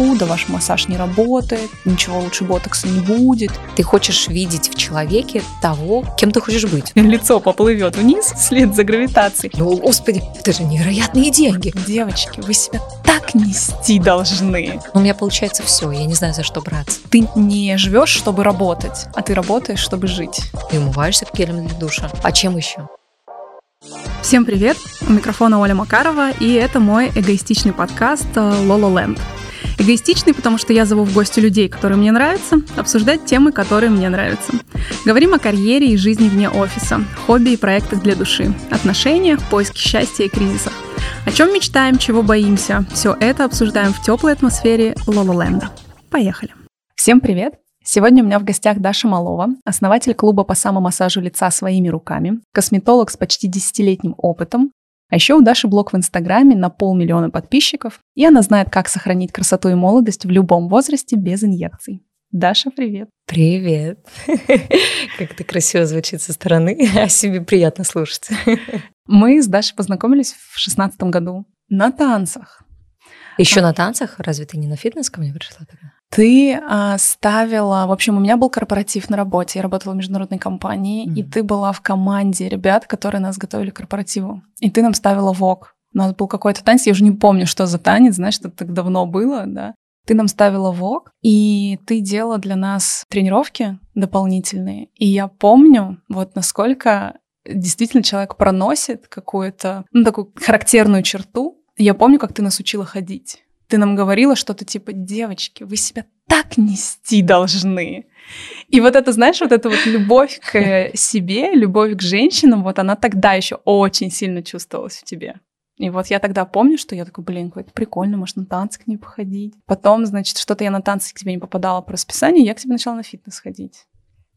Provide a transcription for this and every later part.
фу, да ваш массаж не работает, ничего лучше ботокса не будет. Ты хочешь видеть в человеке того, кем ты хочешь быть. Лицо поплывет вниз вслед за гравитацией. Ну, господи, это же невероятные деньги. Девочки, вы себя так нести должны. У меня получается все, я не знаю, за что браться. Ты не живешь, чтобы работать, а ты работаешь, чтобы жить. И умываешься гелем для душа. А чем еще? Всем привет! У микрофона Оля Макарова, и это мой эгоистичный подкаст «Лола Ленд». Эгоистичный, потому что я зову в гости людей, которые мне нравятся, обсуждать темы, которые мне нравятся. Говорим о карьере и жизни вне офиса, хобби и проектах для души, отношениях, поиске счастья и кризисах. О чем мечтаем, чего боимся, все это обсуждаем в теплой атмосфере Лололенда. Поехали! Всем привет! Сегодня у меня в гостях Даша Малова, основатель клуба по самомассажу лица своими руками, косметолог с почти десятилетним опытом. А еще у Даши блог в Инстаграме на полмиллиона подписчиков, и она знает, как сохранить красоту и молодость в любом возрасте без инъекций. Даша, привет. Привет. Как это красиво звучит со стороны, а себе приятно слушать. Мы с Дашей познакомились в шестнадцатом году на танцах. Еще на танцах? Разве ты не на фитнес ко мне пришла тогда? Ты а, ставила, в общем, у меня был корпоратив на работе, я работала в международной компании, mm-hmm. и ты была в команде ребят, которые нас готовили к корпоративу, и ты нам ставила вок. У нас был какой-то танец, я уже не помню, что за танец, знаешь, это так давно было, да. Ты нам ставила вок, и ты делала для нас тренировки дополнительные. И я помню, вот насколько действительно человек проносит какую-то, ну, такую характерную черту. Я помню, как ты нас учила ходить ты нам говорила что-то типа, девочки, вы себя так нести должны. И вот это, знаешь, вот эта вот любовь к себе, любовь к женщинам, вот она тогда еще очень сильно чувствовалась в тебе. И вот я тогда помню, что я такой, блин, какой-то прикольно, может, на танцы к ней походить. Потом, значит, что-то я на танцы к тебе не попадала по расписанию, я к тебе начала на фитнес ходить.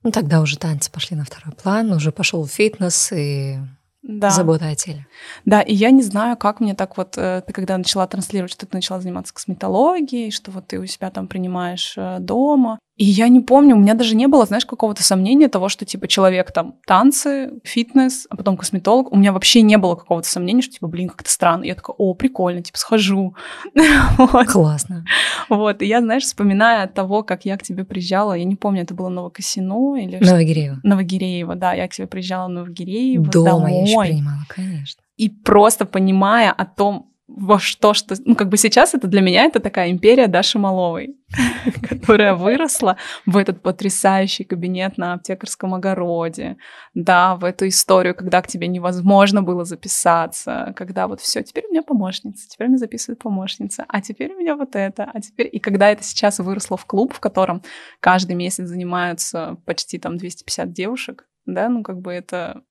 Ну, тогда уже танцы пошли на второй план, уже пошел фитнес, и да. забота о теле. Да, и я не знаю, как мне так вот, э, ты когда начала транслировать, что ты начала заниматься косметологией, что вот ты у себя там принимаешь э, дома, и я не помню, у меня даже не было, знаешь, какого-то сомнения того, что, типа, человек там танцы, фитнес, а потом косметолог. У меня вообще не было какого-то сомнения, что, типа, блин, как-то странно. Я такая, о, прикольно, типа, схожу. Классно. Вот, и я, знаешь, вспоминая того, как я к тебе приезжала, я не помню, это было Новокосино или... Новогиреево. Новогиреево, да, я к тебе приезжала в Новогиреево Дома я еще принимала, конечно. И просто понимая о том, во что, что... Ну, как бы сейчас это для меня это такая империя Даши Маловой, которая выросла в этот потрясающий кабинет на аптекарском огороде, да, в эту историю, когда к тебе невозможно было записаться, когда вот все, теперь у меня помощница, теперь меня записывает помощница, а теперь у меня вот это, а теперь... И когда это сейчас выросло в клуб, в котором каждый месяц занимаются почти там 250 девушек, да, ну как бы это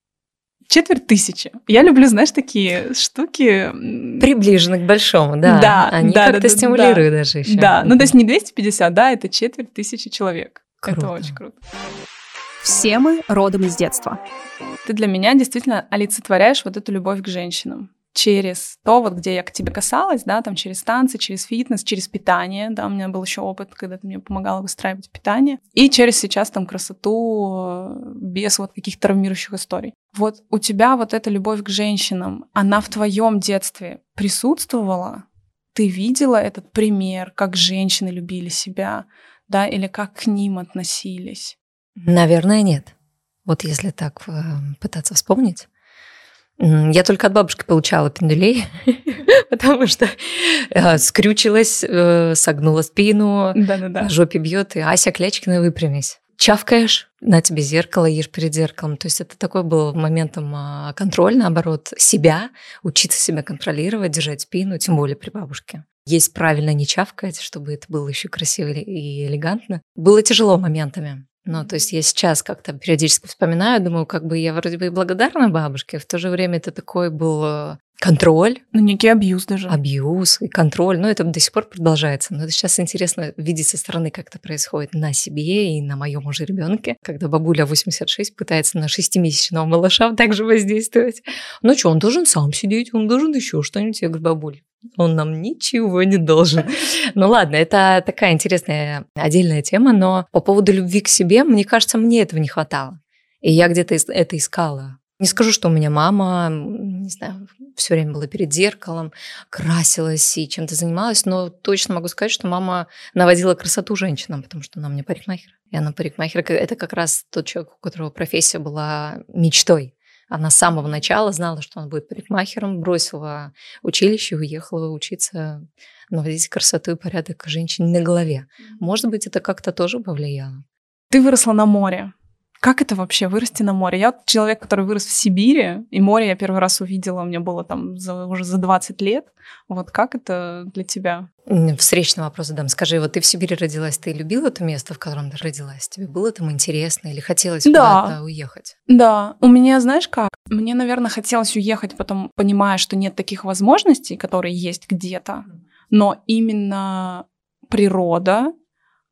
четверть тысячи. Я люблю, знаешь, такие штуки... Приближены к большому, да. Да. Они да, как-то да, стимулируют да, даже еще. Да, ну то есть не 250, да, это четверть тысячи человек. Круто. Это очень круто. Все мы родом из детства. Ты для меня действительно олицетворяешь вот эту любовь к женщинам через то, вот где я к тебе касалась, да, там через танцы, через фитнес, через питание, да, у меня был еще опыт, когда ты мне помогала выстраивать питание, и через сейчас там красоту э, без вот каких-то травмирующих историй. Вот у тебя вот эта любовь к женщинам, она в твоем детстве присутствовала? Ты видела этот пример, как женщины любили себя, да, или как к ним относились? Наверное, нет. Вот если так э, пытаться вспомнить. Я только от бабушки получала пендулей, потому что э, скрючилась, э, согнула спину, жопе бьет, и Ася Клячкина выпрямись. Чавкаешь, на тебе зеркало, ешь перед зеркалом. То есть это такой был моментом а, контроль, наоборот, себя, учиться себя контролировать, держать спину, тем более при бабушке. Есть правильно не чавкать, чтобы это было еще красиво и элегантно. Было тяжело моментами. Ну, то есть я сейчас как-то периодически вспоминаю, думаю, как бы я вроде бы и благодарна бабушке, а в то же время это такой был э, контроль. Ну, некий абьюз даже. Абьюз и контроль. Ну, это до сих пор продолжается. Но это сейчас интересно видеть со стороны, как это происходит на себе и на моем уже ребенке, когда бабуля 86 пытается на шестимесячного малыша также воздействовать. Ну что, он должен сам сидеть, он должен еще что-нибудь. Я говорю, бабуль, он нам ничего не должен. Ну ладно, это такая интересная отдельная тема, но по поводу любви к себе, мне кажется, мне этого не хватало. И я где-то это искала Не скажу, что у меня мама, не знаю, все время была перед зеркалом, красилась и чем-то занималась, но точно могу сказать, что мама наводила красоту женщинам, потому что она мне парикмахер. И она парикмахер, это как раз тот человек, у которого профессия была мечтой. Она с самого начала знала, что он будет парикмахером, бросила училище, уехала учиться наводить красоту и порядок женщине на голове. Может быть, это как-то тоже повлияло. Ты выросла на море. Как это вообще вырасти на море? Я человек, который вырос в Сибири, и море я первый раз увидела, мне было там за, уже за 20 лет. Вот как это для тебя? Встречный вопрос задам. Скажи, вот ты в Сибири родилась, ты любила это место, в котором ты родилась? Тебе было там интересно или хотелось да. куда-то уехать? Да, у меня, знаешь как? Мне, наверное, хотелось уехать, потом понимая, что нет таких возможностей, которые есть где-то, но именно природа,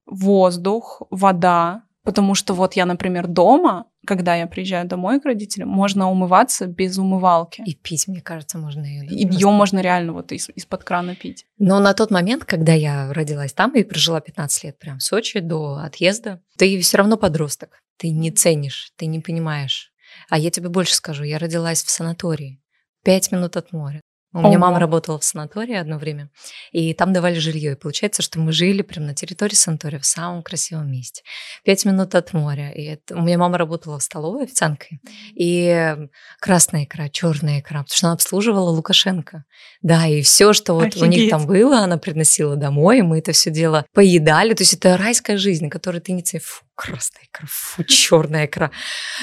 воздух, вода, Потому что вот я, например, дома, когда я приезжаю домой к родителям, можно умываться без умывалки. И пить, мне кажется, можно ее. Да? И ее можно реально вот из- из-под крана пить. Но на тот момент, когда я родилась там и прожила 15 лет прям в Сочи до отъезда, ты все равно подросток. Ты не ценишь, ты не понимаешь. А я тебе больше скажу, я родилась в санатории. Пять минут от моря. У меня мама работала в санатории одно время, и там давали жилье. И получается, что мы жили прямо на территории санатория, в самом красивом месте. Пять минут от моря. И это... У меня мама работала в столовой официанткой. И красная икра, черная икра, потому что она обслуживала Лукашенко. Да, и все, что вот Офигеть. у них там было, она приносила домой, и мы это все дело поедали. То есть это райская жизнь, которую ты не ценишь. Красная икра, фу, черная икра.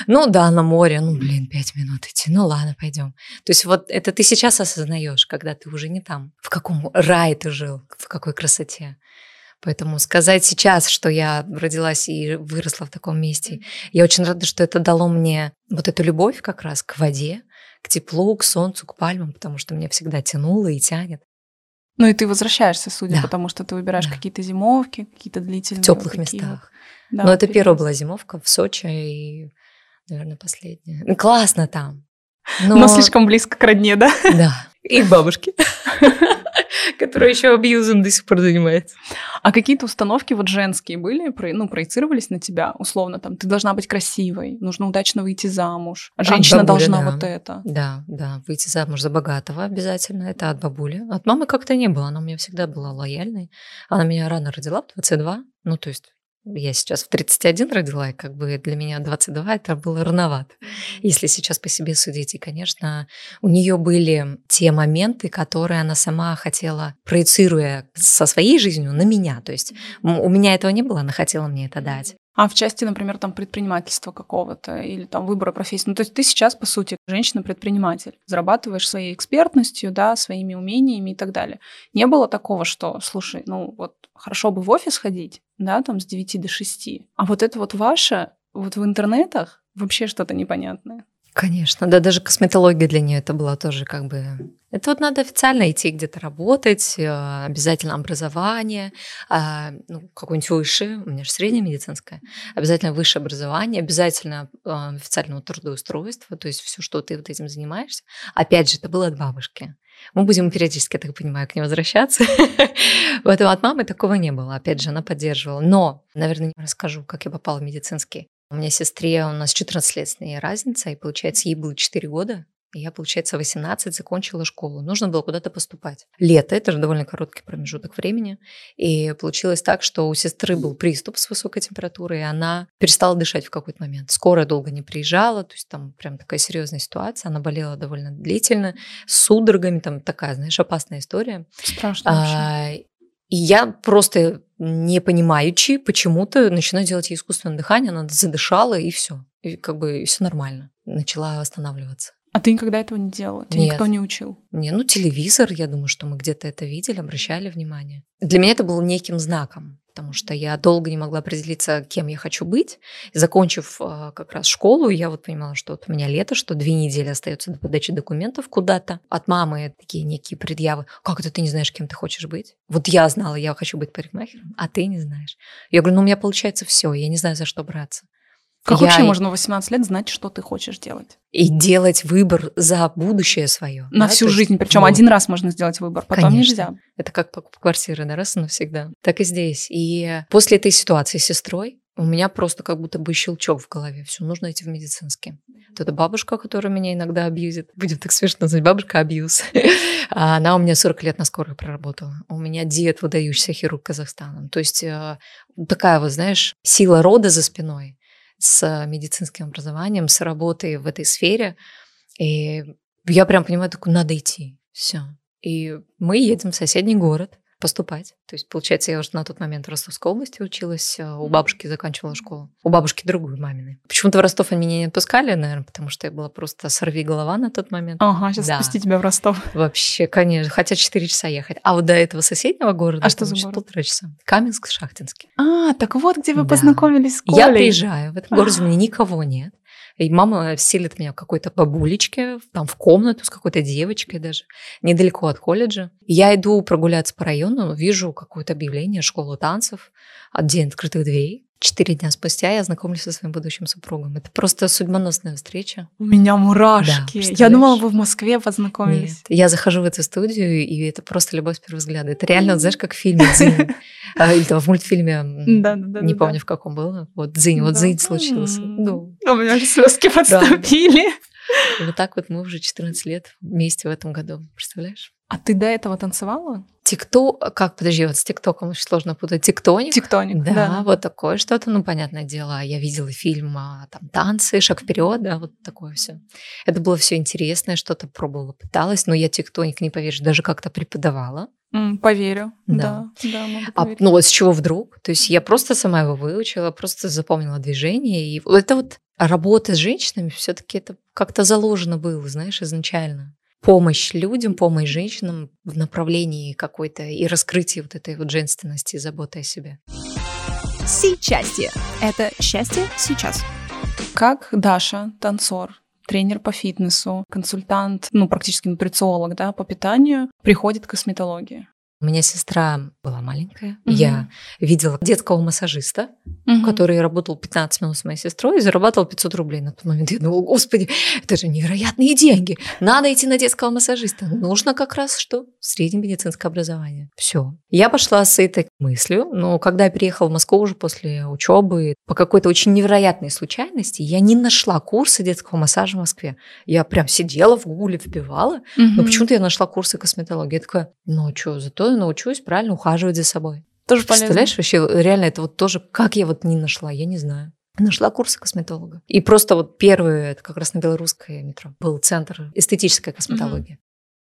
Ну да, на море, ну блин, пять минут идти, ну ладно, пойдем. То есть вот это ты сейчас осознаешь, когда ты уже не там, в каком рае ты жил, в какой красоте. Поэтому сказать сейчас, что я родилась и выросла в таком месте, я очень рада, что это дало мне вот эту любовь как раз к воде, к теплу, к солнцу, к пальмам, потому что меня всегда тянуло и тянет. Ну и ты возвращаешься, судя да. потому что ты выбираешь да. какие-то зимовки, какие-то длительные. В теплых местах. Да, Но это первая была зимовка в Сочи и, наверное, последняя. Ну, классно там. Но... Но слишком близко к родне, да? Да. И к бабушке, которая еще абьюзом до сих пор занимается. А какие-то установки вот женские были, ну, проецировались на тебя, условно, там, ты должна быть красивой, нужно удачно выйти замуж, а женщина должна вот это. Да, да, выйти замуж за богатого обязательно, это от бабули. От мамы как-то не было, она у меня всегда была лояльной. Она меня рано родила, в 22, ну, то есть я сейчас в 31 родила, и как бы для меня 22 это было рановато. Если сейчас по себе судить, и, конечно, у нее были те моменты, которые она сама хотела, проецируя со своей жизнью на меня. То есть у меня этого не было, она хотела мне это дать. А в части, например, там предпринимательства какого-то или там выбора профессии. Ну, то есть ты сейчас, по сути, женщина-предприниматель, зарабатываешь своей экспертностью, да, своими умениями и так далее. Не было такого, что, слушай, ну вот хорошо бы в офис ходить, да, там с 9 до 6, а вот это вот ваше, вот в интернетах вообще что-то непонятное. Конечно, да, даже косметология для нее это была тоже как бы... Это вот надо официально идти где-то работать, э, обязательно образование, а, ну, какое-нибудь высшее, у меня же среднее медицинское, обязательно высшее образование, обязательно э, официального трудоустройства, то есть все, что ты вот этим занимаешься. Опять же, это было от бабушки. Мы будем периодически, я так понимаю, к ней возвращаться. Поэтому от мамы такого не было. Опять же, она поддерживала. Но, наверное, не расскажу, как я попала в медицинский. У меня сестре, у нас 14 лет с ней разница, и получается, ей было 4 года. И я, получается, 18 закончила школу. Нужно было куда-то поступать. Лето, это же довольно короткий промежуток времени. И получилось так, что у сестры был приступ с высокой температурой, и она перестала дышать в какой-то момент. Скорая долго не приезжала, то есть там прям такая серьезная ситуация. Она болела довольно длительно, с судорогами, там такая, знаешь, опасная история. Страшно а, и я просто не понимаючи, почему-то начинаю делать ей искусственное дыхание, она задышала, и все. И как бы все нормально. Начала восстанавливаться. А ты никогда этого не делала? Тебя Нет. никто не учил? Не, ну телевизор, я думаю, что мы где-то это видели, обращали внимание. Для меня это было неким знаком потому что я долго не могла определиться, кем я хочу быть. И закончив э, как раз школу, я вот понимала, что вот у меня лето, что две недели остается до подачи документов куда-то. От мамы такие некие предъявы. Как это ты не знаешь, кем ты хочешь быть? Вот я знала, я хочу быть парикмахером, а ты не знаешь. Я говорю, ну у меня получается все, я не знаю, за что браться. Как я... вообще можно в 18 лет знать, что ты хочешь делать? И делать выбор за будущее свое. На да? всю То жизнь. Причем вот. один раз можно сделать выбор, потом Конечно. нельзя. Это как покупка квартиры, да, раз и навсегда. Так и здесь. И после этой ситуации с сестрой У меня просто как будто бы щелчок в голове. Все, нужно идти в медицинский. Вот эта бабушка, которая меня иногда абьюзит, будет так смешно назвать, бабушка абьюз. А она у меня 40 лет на скорой проработала. У меня дед выдающийся хирург Казахстана. То есть э, такая вот, знаешь, сила рода за спиной с медицинским образованием, с работой в этой сфере. И я прям понимаю, такую, надо идти. Все. И мы едем в соседний город поступать. То есть, получается, я уже на тот момент в Ростовской области училась, а у бабушки заканчивала школу. У бабушки другую мамины. Почему-то в Ростов они меня не отпускали, наверное, потому что я была просто сорви голова на тот момент. Ага, сейчас да. спусти тебя в Ростов. Вообще, конечно. Хотя 4 часа ехать. А вот до этого соседнего города... А что за город? полтора часа. Каменск-Шахтинский. А, так вот, где вы да. познакомились с Колей. Я приезжаю, в этом городе у меня никого нет. И мама селит меня в какой-то бабулечке, там в комнату с какой-то девочкой даже, недалеко от колледжа. Я иду прогуляться по району, вижу какое-то объявление школы танцев, день открытых дверей. Четыре дня спустя я знакомлюсь со своим будущим супругом. Это просто судьбоносная встреча. У меня мурашки. Да, я думала, вы в Москве познакомились. Нет. Я захожу в эту студию, и это просто любовь с первого взгляда. Это реально, знаешь, как в фильме «Дзинь». А, или там в мультфильме, не помню, в каком было. Вот «Дзинь», вот «Дзинь» случился. Ну. У меня же слезки подступили. Вот так вот мы уже 14 лет вместе в этом году. Представляешь? А ты до этого танцевала? Тикток, как, подожди, вот с ТикТоком очень сложно путать. Тиктоник? Тиктоник, да, да. вот такое что-то, ну, понятное дело. Я видела фильм, а, там, танцы, шаг вперед, да, вот такое все. Это было все интересное, что-то пробовала, пыталась, но я тиктоник, не поверишь, даже как-то преподавала. Mm, поверю, да. да, да а, ну вот с чего вдруг? То есть я просто сама его выучила, просто запомнила движение. И это вот работа с женщинами все-таки это как-то заложено было, знаешь, изначально помощь людям, помощь женщинам в направлении какой-то и раскрытии вот этой вот женственности и заботы о себе. Счастье. Это счастье сейчас. Как Даша, танцор, тренер по фитнесу, консультант, ну, практически нутрициолог, да, по питанию, приходит к косметологии? У меня сестра была маленькая. Угу. Я видела детского массажиста, угу. который работал 15 минут с моей сестрой и зарабатывал 500 рублей на тот момент. Я думала, господи, это же невероятные деньги. Надо идти на детского массажиста. Нужно как раз что? Среднее медицинское образование. Все. Я пошла с этой мыслью, но когда я переехала в Москву уже после учебы, по какой-то очень невероятной случайности, я не нашла курсы детского массажа в Москве. Я прям сидела в гугле, вбивала, угу. но почему-то я нашла курсы косметологии. Я такая, ну что, зато я научусь правильно ухаживать за собой. Тоже полезно. Представляешь, вообще, реально, это вот тоже, как я вот не нашла, я не знаю. Нашла курсы косметолога. И просто вот первый, это как раз на белорусское метро, был центр эстетической косметологии. Угу.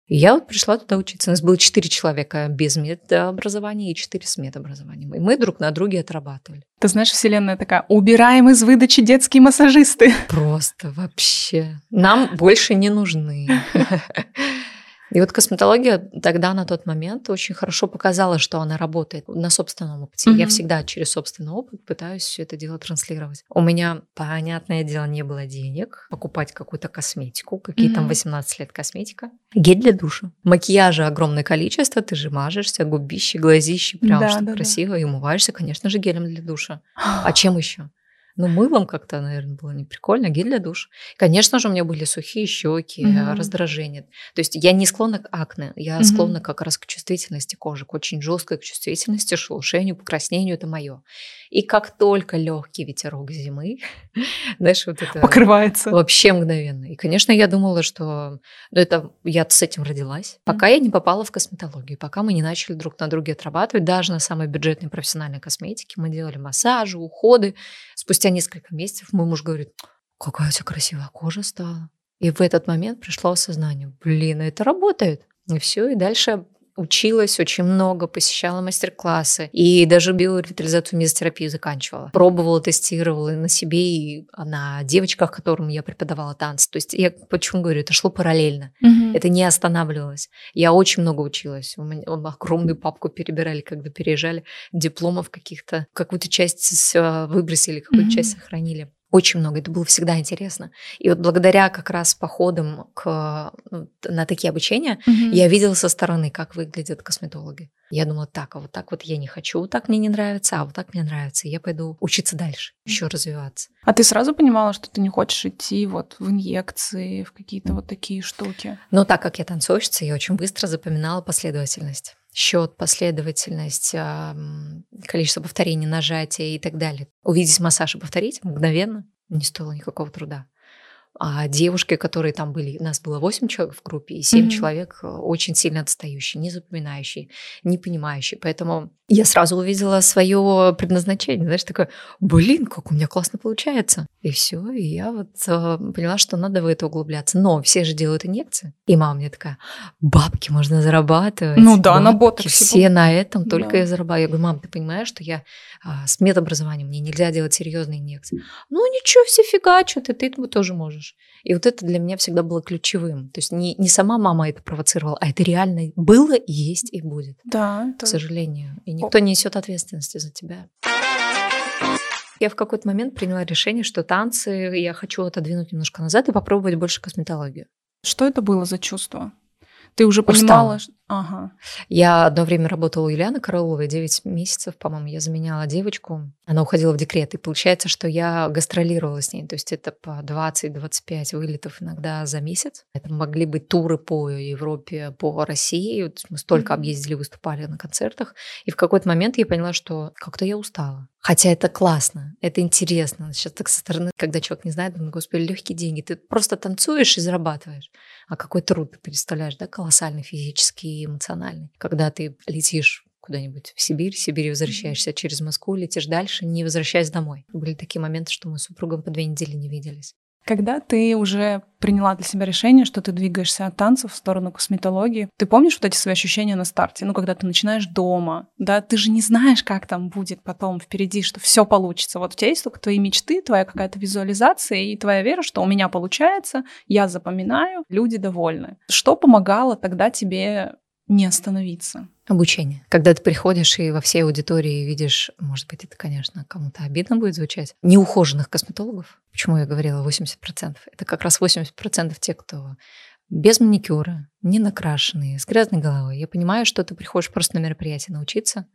И я вот пришла туда учиться. У нас было четыре человека без медобразования и четыре с медобразованием. И мы друг на друге отрабатывали. Ты знаешь, вселенная такая, убираем из выдачи детские массажисты. Просто вообще. Нам больше не нужны. И вот косметология тогда на тот момент очень хорошо показала, что она работает на собственном опыте. Mm-hmm. Я всегда через собственный опыт пытаюсь все это дело транслировать. У меня, понятное дело, не было денег покупать какую-то косметику, какие mm-hmm. там 18 лет косметика. Гель для душа. Макияжа огромное количество, ты же мажешься, губищи, глазищи, прям да, что да, красиво, да. и умываешься, конечно же, гелем для душа. А чем еще? Ну, мылом как-то, наверное, было не прикольно, гель для душа. Конечно же, у меня были сухие щеки, угу. раздражение. То есть я не склонна к акне, я угу. склонна как раз к чувствительности кожи, к очень жесткой к чувствительности, шелушению, покраснению, это мое. И как только легкий ветерок зимы, знаешь, вот это... Покрывается. Вообще мгновенно. И, конечно, я думала, что ну, это я с этим родилась. Пока я не попала в косметологию, пока мы не начали друг на друге отрабатывать, даже на самой бюджетной профессиональной косметике, мы делали массажи, уходы. Спустя несколько месяцев мой муж говорит, какая у тебя красивая кожа стала. И в этот момент пришло осознание, блин, это работает. И все, и дальше училась очень много, посещала мастер-классы и даже биоревитализацию мезотерапию заканчивала. Пробовала, тестировала на себе и на девочках, которым я преподавала танцы. То есть я почему говорю, это шло параллельно. Угу. Это не останавливалось. Я очень много училась. У меня огромную папку перебирали, когда переезжали, дипломов каких-то, какую-то часть выбросили, какую-то угу. часть сохранили. Очень много, это было всегда интересно. И вот благодаря как раз походам к, ну, на такие обучения угу. я видела со стороны, как выглядят косметологи. Я думала, так, а вот так вот я не хочу, вот так мне не нравится, а вот так мне нравится. И я пойду учиться дальше, еще развиваться. А ты сразу понимала, что ты не хочешь идти вот в инъекции, в какие-то вот такие штуки? Ну, так как я танцовщица, я очень быстро запоминала последовательность. Счет, последовательность, количество повторений, нажатия и так далее. Увидеть массаж и повторить мгновенно не стоило никакого труда а девушки, которые там были, нас было 8 человек в группе, и 7 mm-hmm. человек э, очень сильно отстающие, не запоминающие, не понимающие. Поэтому я сразу увидела свое предназначение, знаешь, такое, блин, как у меня классно получается. И все, и я вот э, поняла, что надо в это углубляться. Но все же делают инъекции. И мама мне такая, бабки можно зарабатывать. Ну да, бабки, на ботоксе. Все на этом, только да. я зарабатываю. Я говорю, мам, ты понимаешь, что я а, с медобразованием, мне нельзя делать серьезные инъекции. Ну ничего, все фигачат, и ты этого тоже можешь. И вот это для меня всегда было ключевым. То есть не, не сама мама это провоцировала, а это реально было, есть и будет. Да. К сожалению. И никто не несет ответственности за тебя. Я в какой-то момент приняла решение, что танцы я хочу отодвинуть немножко назад и попробовать больше косметологию. Что это было за чувство? Ты уже понимала, что... Ага. Я одно время работала у Юлианы Карауловой, 9 месяцев, по-моему, я заменяла девочку. Она уходила в декрет, и получается, что я гастролировала с ней. То есть это по 20-25 вылетов иногда за месяц. Это могли быть туры по Европе, по России. Вот мы столько mm-hmm. объездили, выступали на концертах. И в какой-то момент я поняла, что как-то я устала. Хотя это классно, это интересно. Сейчас так со стороны, когда человек не знает, думаю, господи, легкие деньги. Ты просто танцуешь и зарабатываешь. А какой труд ты представляешь, да, колоссальный физический, эмоциональный. Когда ты летишь куда-нибудь в Сибирь, в Сибирь возвращаешься через Москву, летишь дальше, не возвращаясь домой. Были такие моменты, что мы с супругом по две недели не виделись. Когда ты уже приняла для себя решение, что ты двигаешься от танцев в сторону косметологии, ты помнишь вот эти свои ощущения на старте? Ну, когда ты начинаешь дома, да, ты же не знаешь, как там будет потом впереди, что все получится. Вот у тебя есть только твои мечты, твоя какая-то визуализация и твоя вера, что у меня получается, я запоминаю, люди довольны. Что помогало тогда тебе не остановиться? Обучение. Когда ты приходишь и во всей аудитории видишь, может быть, это, конечно, кому-то обидно будет звучать, неухоженных косметологов. Почему я говорила 80%? Это как раз 80% те, кто без маникюра, не накрашенные, с грязной головой. Я понимаю, что ты приходишь просто на мероприятие научиться,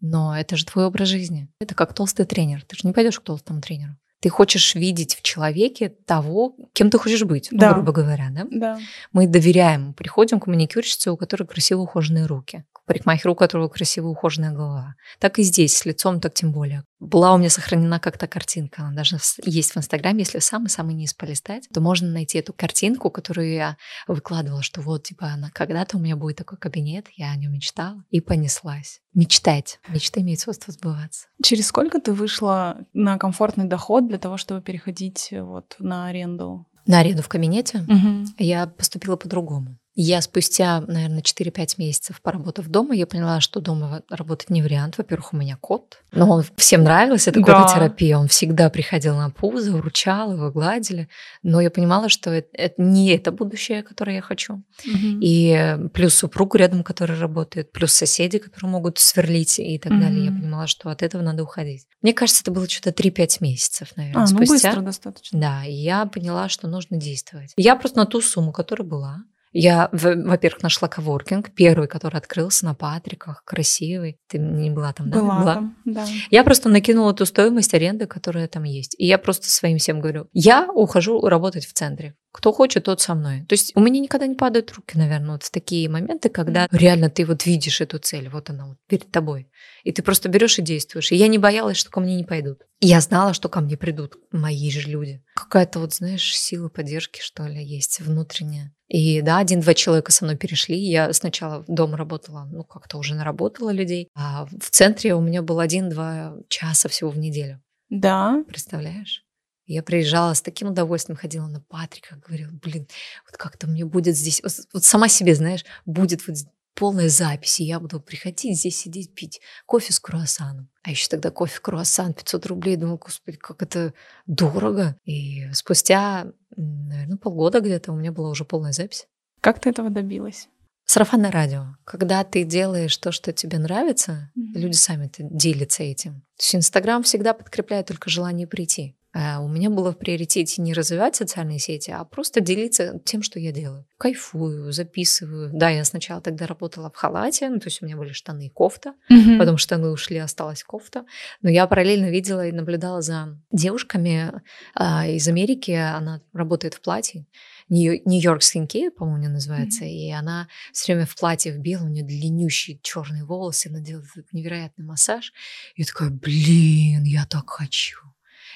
но это же твой образ жизни. Это как толстый тренер. Ты же не пойдешь к толстому тренеру. Ты хочешь видеть в человеке того, кем ты хочешь быть, ну, да. ну, грубо говоря, да? Да. Мы доверяем, приходим к маникюрщице, у которой красиво ухоженные руки, парикмахеру, у которого красиво ухоженная голова. Так и здесь, с лицом так тем более. Была у меня сохранена как-то картинка, она даже есть в Инстаграме, если самый-самый низ полистать, то можно найти эту картинку, которую я выкладывала, что вот, типа, она когда-то у меня будет такой кабинет, я о нем мечтала, и понеслась. Мечтать. Мечта имеет свойство сбываться. Через сколько ты вышла на комфортный доход для того, чтобы переходить вот на аренду? На аренду в кабинете угу. я поступила по-другому. Я спустя, наверное, 4-5 месяцев поработав дома, я поняла, что дома работать не вариант. Во-первых, у меня кот, но он всем нравился, это да. кототерапия. Он всегда приходил на пузо, вручал, его гладили. Но я понимала, что это, это не это будущее, которое я хочу. Угу. И плюс супруг рядом, который работает, плюс соседи, которые могут сверлить и так угу. далее. Я понимала, что от этого надо уходить. Мне кажется, это было что-то 3-5 месяцев, наверное, а, спустя. ну быстро достаточно. Да, и я поняла, что нужно действовать. Я просто на ту сумму, которая была, я, во-первых, нашла коворкинг, первый, который открылся на Патриках, красивый. Ты не была там, да? Была, была? там, да. Я просто накинула ту стоимость аренды, которая там есть. И я просто своим всем говорю, я ухожу работать в центре. Кто хочет, тот со мной. То есть у меня никогда не падают руки, наверное, вот в такие моменты, когда mm. реально ты вот видишь эту цель, вот она вот перед тобой. И ты просто берешь и действуешь. И я не боялась, что ко мне не пойдут. Я знала, что ко мне придут мои же люди. Какая-то вот, знаешь, сила поддержки, что ли, есть внутренняя. И да, один-два человека со мной перешли. Я сначала дома работала, ну, как-то уже наработала людей. А в центре у меня был один-два часа всего в неделю. Да. Представляешь? Я приезжала с таким удовольствием, ходила на Патрика, говорила, блин, вот как-то мне будет здесь, вот сама себе, знаешь, будет вот полная запись, и я буду приходить здесь сидеть пить кофе с круассаном. А еще тогда кофе круассан 500 рублей. Думала, господи, как это дорого. И спустя, наверное, полгода где-то у меня была уже полная запись. Как ты этого добилась? Сарафанное радио. Когда ты делаешь то, что тебе нравится, mm-hmm. люди сами делятся этим. То есть Инстаграм всегда подкрепляет только желание прийти. А у меня было в приоритете не развивать социальные сети, а просто делиться тем, что я делаю. Кайфую, записываю. Да, я сначала тогда работала в халате, ну, то есть у меня были штаны и кофта, mm-hmm. потом штаны ушли, осталась кофта. Но я параллельно видела и наблюдала за девушками а, из Америки. Она работает в платье. Нью-Йорк Skincare, по-моему, не называется, mm-hmm. и она все время в платье в белом, у нее длиннющие черные волосы, она делает невероятный массаж. И я такая, блин, я так хочу.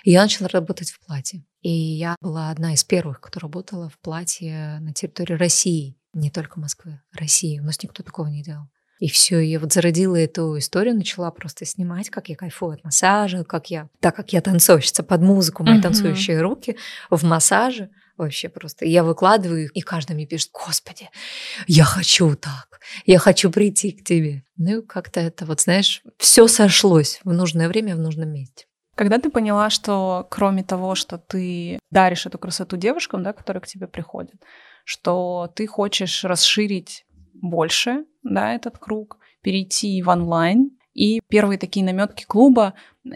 И я начала работать в платье. И я была одна из первых, кто работала в платье на территории России, не только Москвы, России. У нас никто такого не делал. И все, я вот зародила эту историю, начала просто снимать, как я кайфую от массажа, как я, так как я танцовщица под музыку, мои uh-huh. танцующие руки в массаже, вообще просто. Я выкладываю их, и каждый мне пишет, господи, я хочу так, я хочу прийти к тебе. Ну и как-то это вот, знаешь, все сошлось в нужное время, в нужном месте. Когда ты поняла, что кроме того, что ты даришь эту красоту девушкам, да, которые к тебе приходят, что ты хочешь расширить больше, да, этот круг, перейти в онлайн, и первые такие наметки клуба,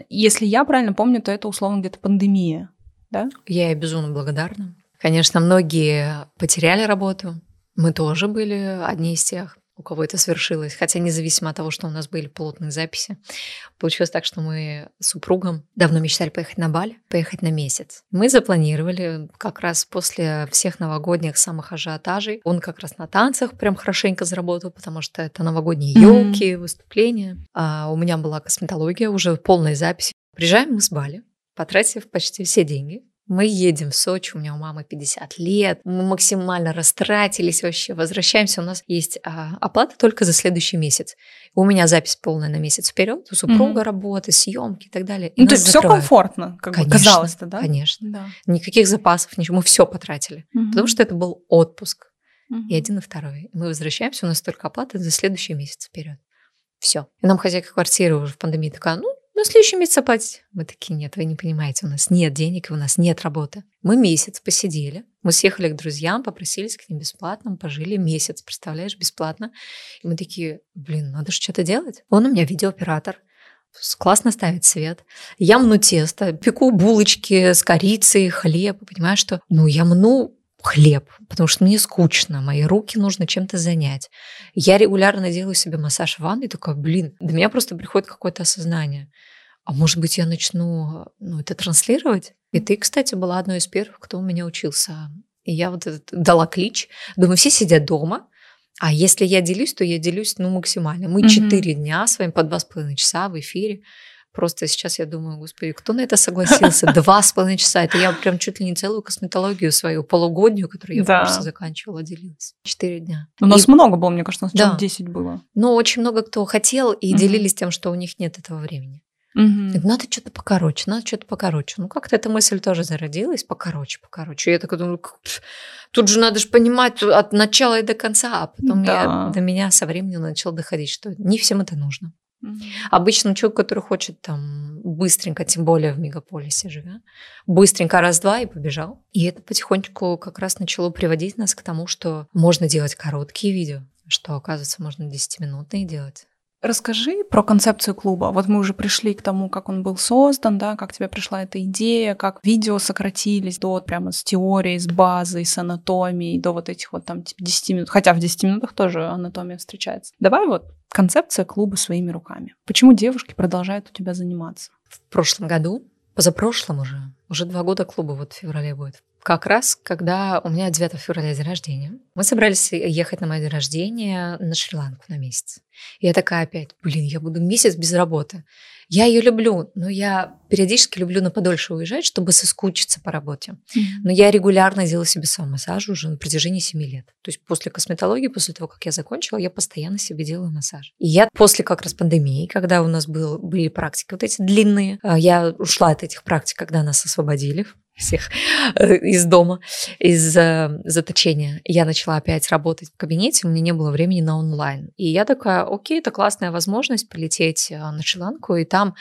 если я правильно помню, то это условно где-то пандемия, да? Я ей безумно благодарна. Конечно, многие потеряли работу. Мы тоже были одни из тех у кого это свершилось. Хотя независимо от того, что у нас были плотные записи, получилось так, что мы с супругом давно мечтали поехать на Бали, поехать на месяц. Мы запланировали как раз после всех новогодних самых ажиотажей. Он как раз на танцах прям хорошенько заработал, потому что это новогодние елки, mm-hmm. выступления. А у меня была косметология, уже полная запись. Приезжаем мы с Бали, потратив почти все деньги. Мы едем в Сочи, у меня у мамы 50 лет, мы максимально растратились вообще, возвращаемся, у нас есть а, оплата только за следующий месяц. У меня запись полная на месяц вперед, у супруга mm-hmm. работы, съемки и так далее. И ну, то есть все комфортно, как конечно, бы казалось-то, да? Конечно. Да. Никаких запасов, ничего, мы все потратили, mm-hmm. потому что это был отпуск. Mm-hmm. И один, и второй. Мы возвращаемся, у нас только оплата за следующий месяц вперед. Все. И нам хозяйка квартиры уже в пандемии такая, ну, на следующий месяц оплатить. Мы такие, нет, вы не понимаете, у нас нет денег, у нас нет работы. Мы месяц посидели, мы съехали к друзьям, попросились к ним бесплатно, пожили месяц, представляешь, бесплатно. И мы такие, блин, надо же что-то делать. Он у меня видеооператор, классно ставит свет. Я мну тесто, пеку булочки с корицей, хлеб. Понимаешь, что ну я мну хлеб, потому что мне скучно, мои руки нужно чем-то занять. Я регулярно делаю себе массаж в ванной, такая, блин, до меня просто приходит какое-то осознание. А может быть, я начну ну, это транслировать? И ты, кстати, была одной из первых, кто у меня учился. И я вот этот, дала клич. Думаю, все сидят дома, а если я делюсь, то я делюсь ну, максимально. Мы четыре mm-hmm. дня с вами по два с половиной часа в эфире. Просто сейчас я думаю, господи, кто на это согласился? Два с половиной часа. Это я прям чуть ли не целую косметологию свою, полугоднюю, которую я да. курсе заканчивала, делилась. Четыре дня. У нас и... много было, мне кажется, у нас да. 10 было. Но очень много кто хотел и угу. делились тем, что у них нет этого времени. Угу. Надо что-то покороче, надо что-то покороче. Ну, как-то эта мысль тоже зародилась, покороче, покороче. Я такая думаю, тут же надо же понимать от начала и до конца. А потом да. я, до меня со временем начал доходить, что не всем это нужно. Mm-hmm. Обычно человек, который хочет там быстренько, тем более в мегаполисе живя, быстренько раз-два и побежал. И это потихонечку как раз начало приводить нас к тому, что можно делать короткие видео, что, оказывается, можно 10-минутные делать. Расскажи про концепцию клуба. Вот мы уже пришли к тому, как он был создан, да, как тебе пришла эта идея, как видео сократились до прямо с теорией, с базой, с анатомией, до вот этих вот там типа 10 минут. Хотя в 10 минутах тоже анатомия встречается. Давай вот концепция клуба своими руками. Почему девушки продолжают у тебя заниматься? В прошлом году, позапрошлом уже, уже два года клуба вот в феврале будет как раз, когда у меня 9 февраля день рождения. Мы собрались ехать на мой день рождения на Шри-Ланку на месяц. И я такая опять, блин, я буду месяц без работы. Я ее люблю, но я периодически люблю на подольше уезжать, чтобы соскучиться по работе. Mm-hmm. Но я регулярно делаю себе сам массаж уже на протяжении 7 лет. То есть после косметологии, после того, как я закончила, я постоянно себе делаю массаж. И я после как раз пандемии, когда у нас был, были практики вот эти длинные, а, я ушла от этих практик, когда нас освободили всех э, из дома, из заточения. Я начала опять работать в кабинете, у меня не было времени на онлайн. И я такая, окей, это классная возможность полететь э, на Шри-Ланку и там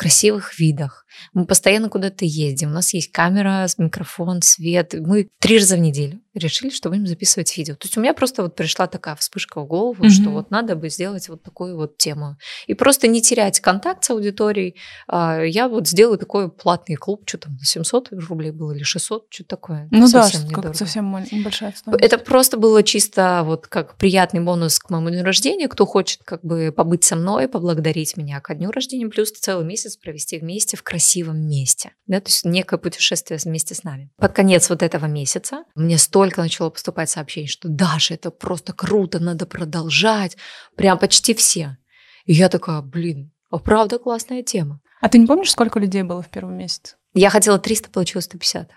красивых видах. Мы постоянно куда-то ездим, у нас есть камера, микрофон, свет. Мы три раза в неделю решили, что будем записывать видео. То есть у меня просто вот пришла такая вспышка в голову, mm-hmm. что вот надо бы сделать вот такую вот тему. И просто не терять контакт с аудиторией. А, я вот сделаю такой платный клуб, что там, 700 рублей было или 600, что такое. Ну совсем да, как совсем небольшая стоимость. Это просто было чисто вот как приятный бонус к моему дню рождения. Кто хочет как бы побыть со мной, поблагодарить меня ко дню рождения, плюс целый месяц месяц провести вместе в красивом месте. Да, то есть некое путешествие вместе с нами. Под конец вот этого месяца мне столько начало поступать сообщений, что Даша, это просто круто, надо продолжать. Прям почти все. И я такая, блин, а правда классная тема. А ты не помнишь, сколько людей было в первом месяце? Я хотела 300, получилось 150.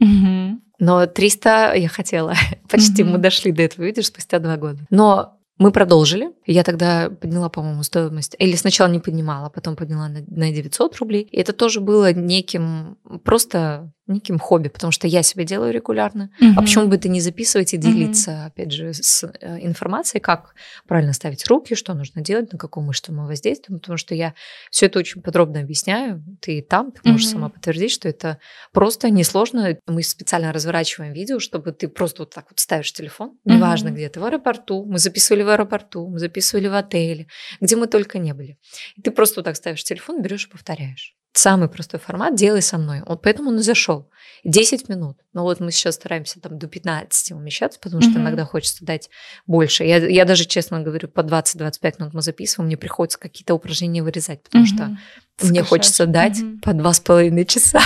Угу. Но 300 я хотела. Почти Мгм. мы дошли до этого, видишь, спустя два года. Но мы продолжили. Я тогда подняла, по-моему, стоимость. Или сначала не поднимала, а потом подняла на, на 900 рублей. И это тоже было неким, просто неким хобби, потому что я себе делаю регулярно. А почему бы это не записывать и делиться, опять же, с э, информацией, как правильно ставить руки, что нужно делать, на какую мышцу мы воздействуем, потому что я все это очень подробно объясняю. Ты там, ты можешь Мгм. сама подтвердить, что это просто несложно. Мы специально разворачиваем видео, чтобы ты просто вот так вот ставишь телефон, неважно где ты, в аэропорту, мы записывали в аэропорту, мы записывали в отеле, где мы только не были. И ты просто вот так ставишь телефон, берешь и повторяешь. Самый простой формат «делай со мной». Вот поэтому он и зашел. 10 минут. Но вот мы сейчас стараемся там до 15 умещаться, потому что Мгм. иногда хочется дать больше. Я, я даже, честно говорю, по 20-25 минут мы записываем, мне приходится какие-то упражнения вырезать, потому что мне Соглашаюсь. хочется дать Мгм. по два с половиной часа.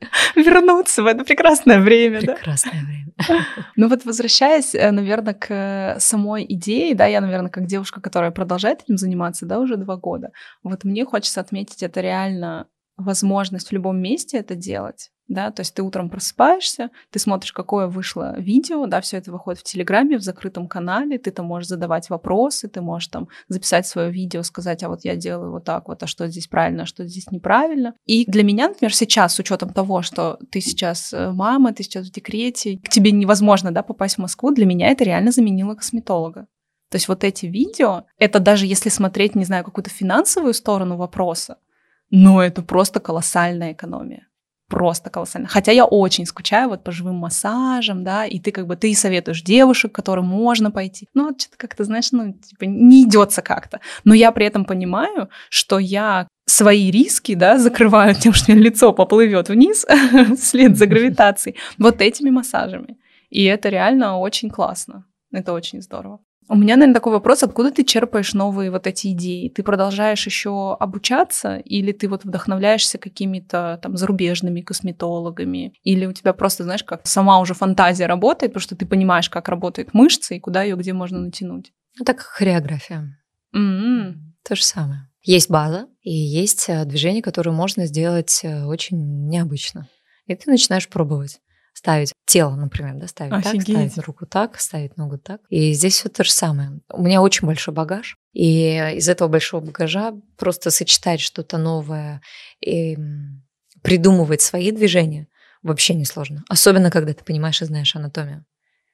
вернуться в это прекрасное время, да? Прекрасное время. Ну вот возвращаясь, наверное, к э, самой идее, да, я, наверное, как девушка, которая продолжает этим заниматься, да, уже два года, вот мне хочется отметить, это реально возможность в любом месте это делать, да, то есть ты утром просыпаешься, ты смотришь, какое вышло видео, да, все это выходит в Телеграме, в закрытом канале, ты там можешь задавать вопросы, ты можешь там записать свое видео, сказать, а вот я делаю вот так вот, а что здесь правильно, а что здесь неправильно. И для меня, например, сейчас, с учетом того, что ты сейчас э, мама, ты сейчас в декрете, к тебе невозможно, да, попасть в Москву, для меня это реально заменило косметолога. То есть вот эти видео, это даже если смотреть, не знаю, какую-то финансовую сторону вопроса, но это просто колоссальная экономия. Просто колоссально. Хотя я очень скучаю вот по живым массажам, да, и ты как бы, ты советуешь девушек, которым можно пойти. Ну, что-то как-то, знаешь, ну, типа, не идется как-то. Но я при этом понимаю, что я свои риски, да, закрываю тем, что у меня лицо поплывет вниз вслед за гравитацией, вот этими массажами. И это реально очень классно. Это очень здорово. У меня, наверное, такой вопрос, откуда ты черпаешь новые вот эти идеи? Ты продолжаешь еще обучаться или ты вот вдохновляешься какими-то там зарубежными косметологами? Или у тебя просто, знаешь, как сама уже фантазия работает, потому что ты понимаешь, как работает мышца и куда ее где можно натянуть? Ну, так хореография. М-м. То же самое. Есть база, и есть э, движения, которые можно сделать э, очень необычно. И ты начинаешь пробовать. Ставить тело, например, да, ставить Офигеть. так, ставить руку так, ставить ногу так. И здесь все то же самое. У меня очень большой багаж, и из этого большого багажа просто сочетать что-то новое и придумывать свои движения вообще несложно. Особенно, когда ты понимаешь и знаешь анатомию.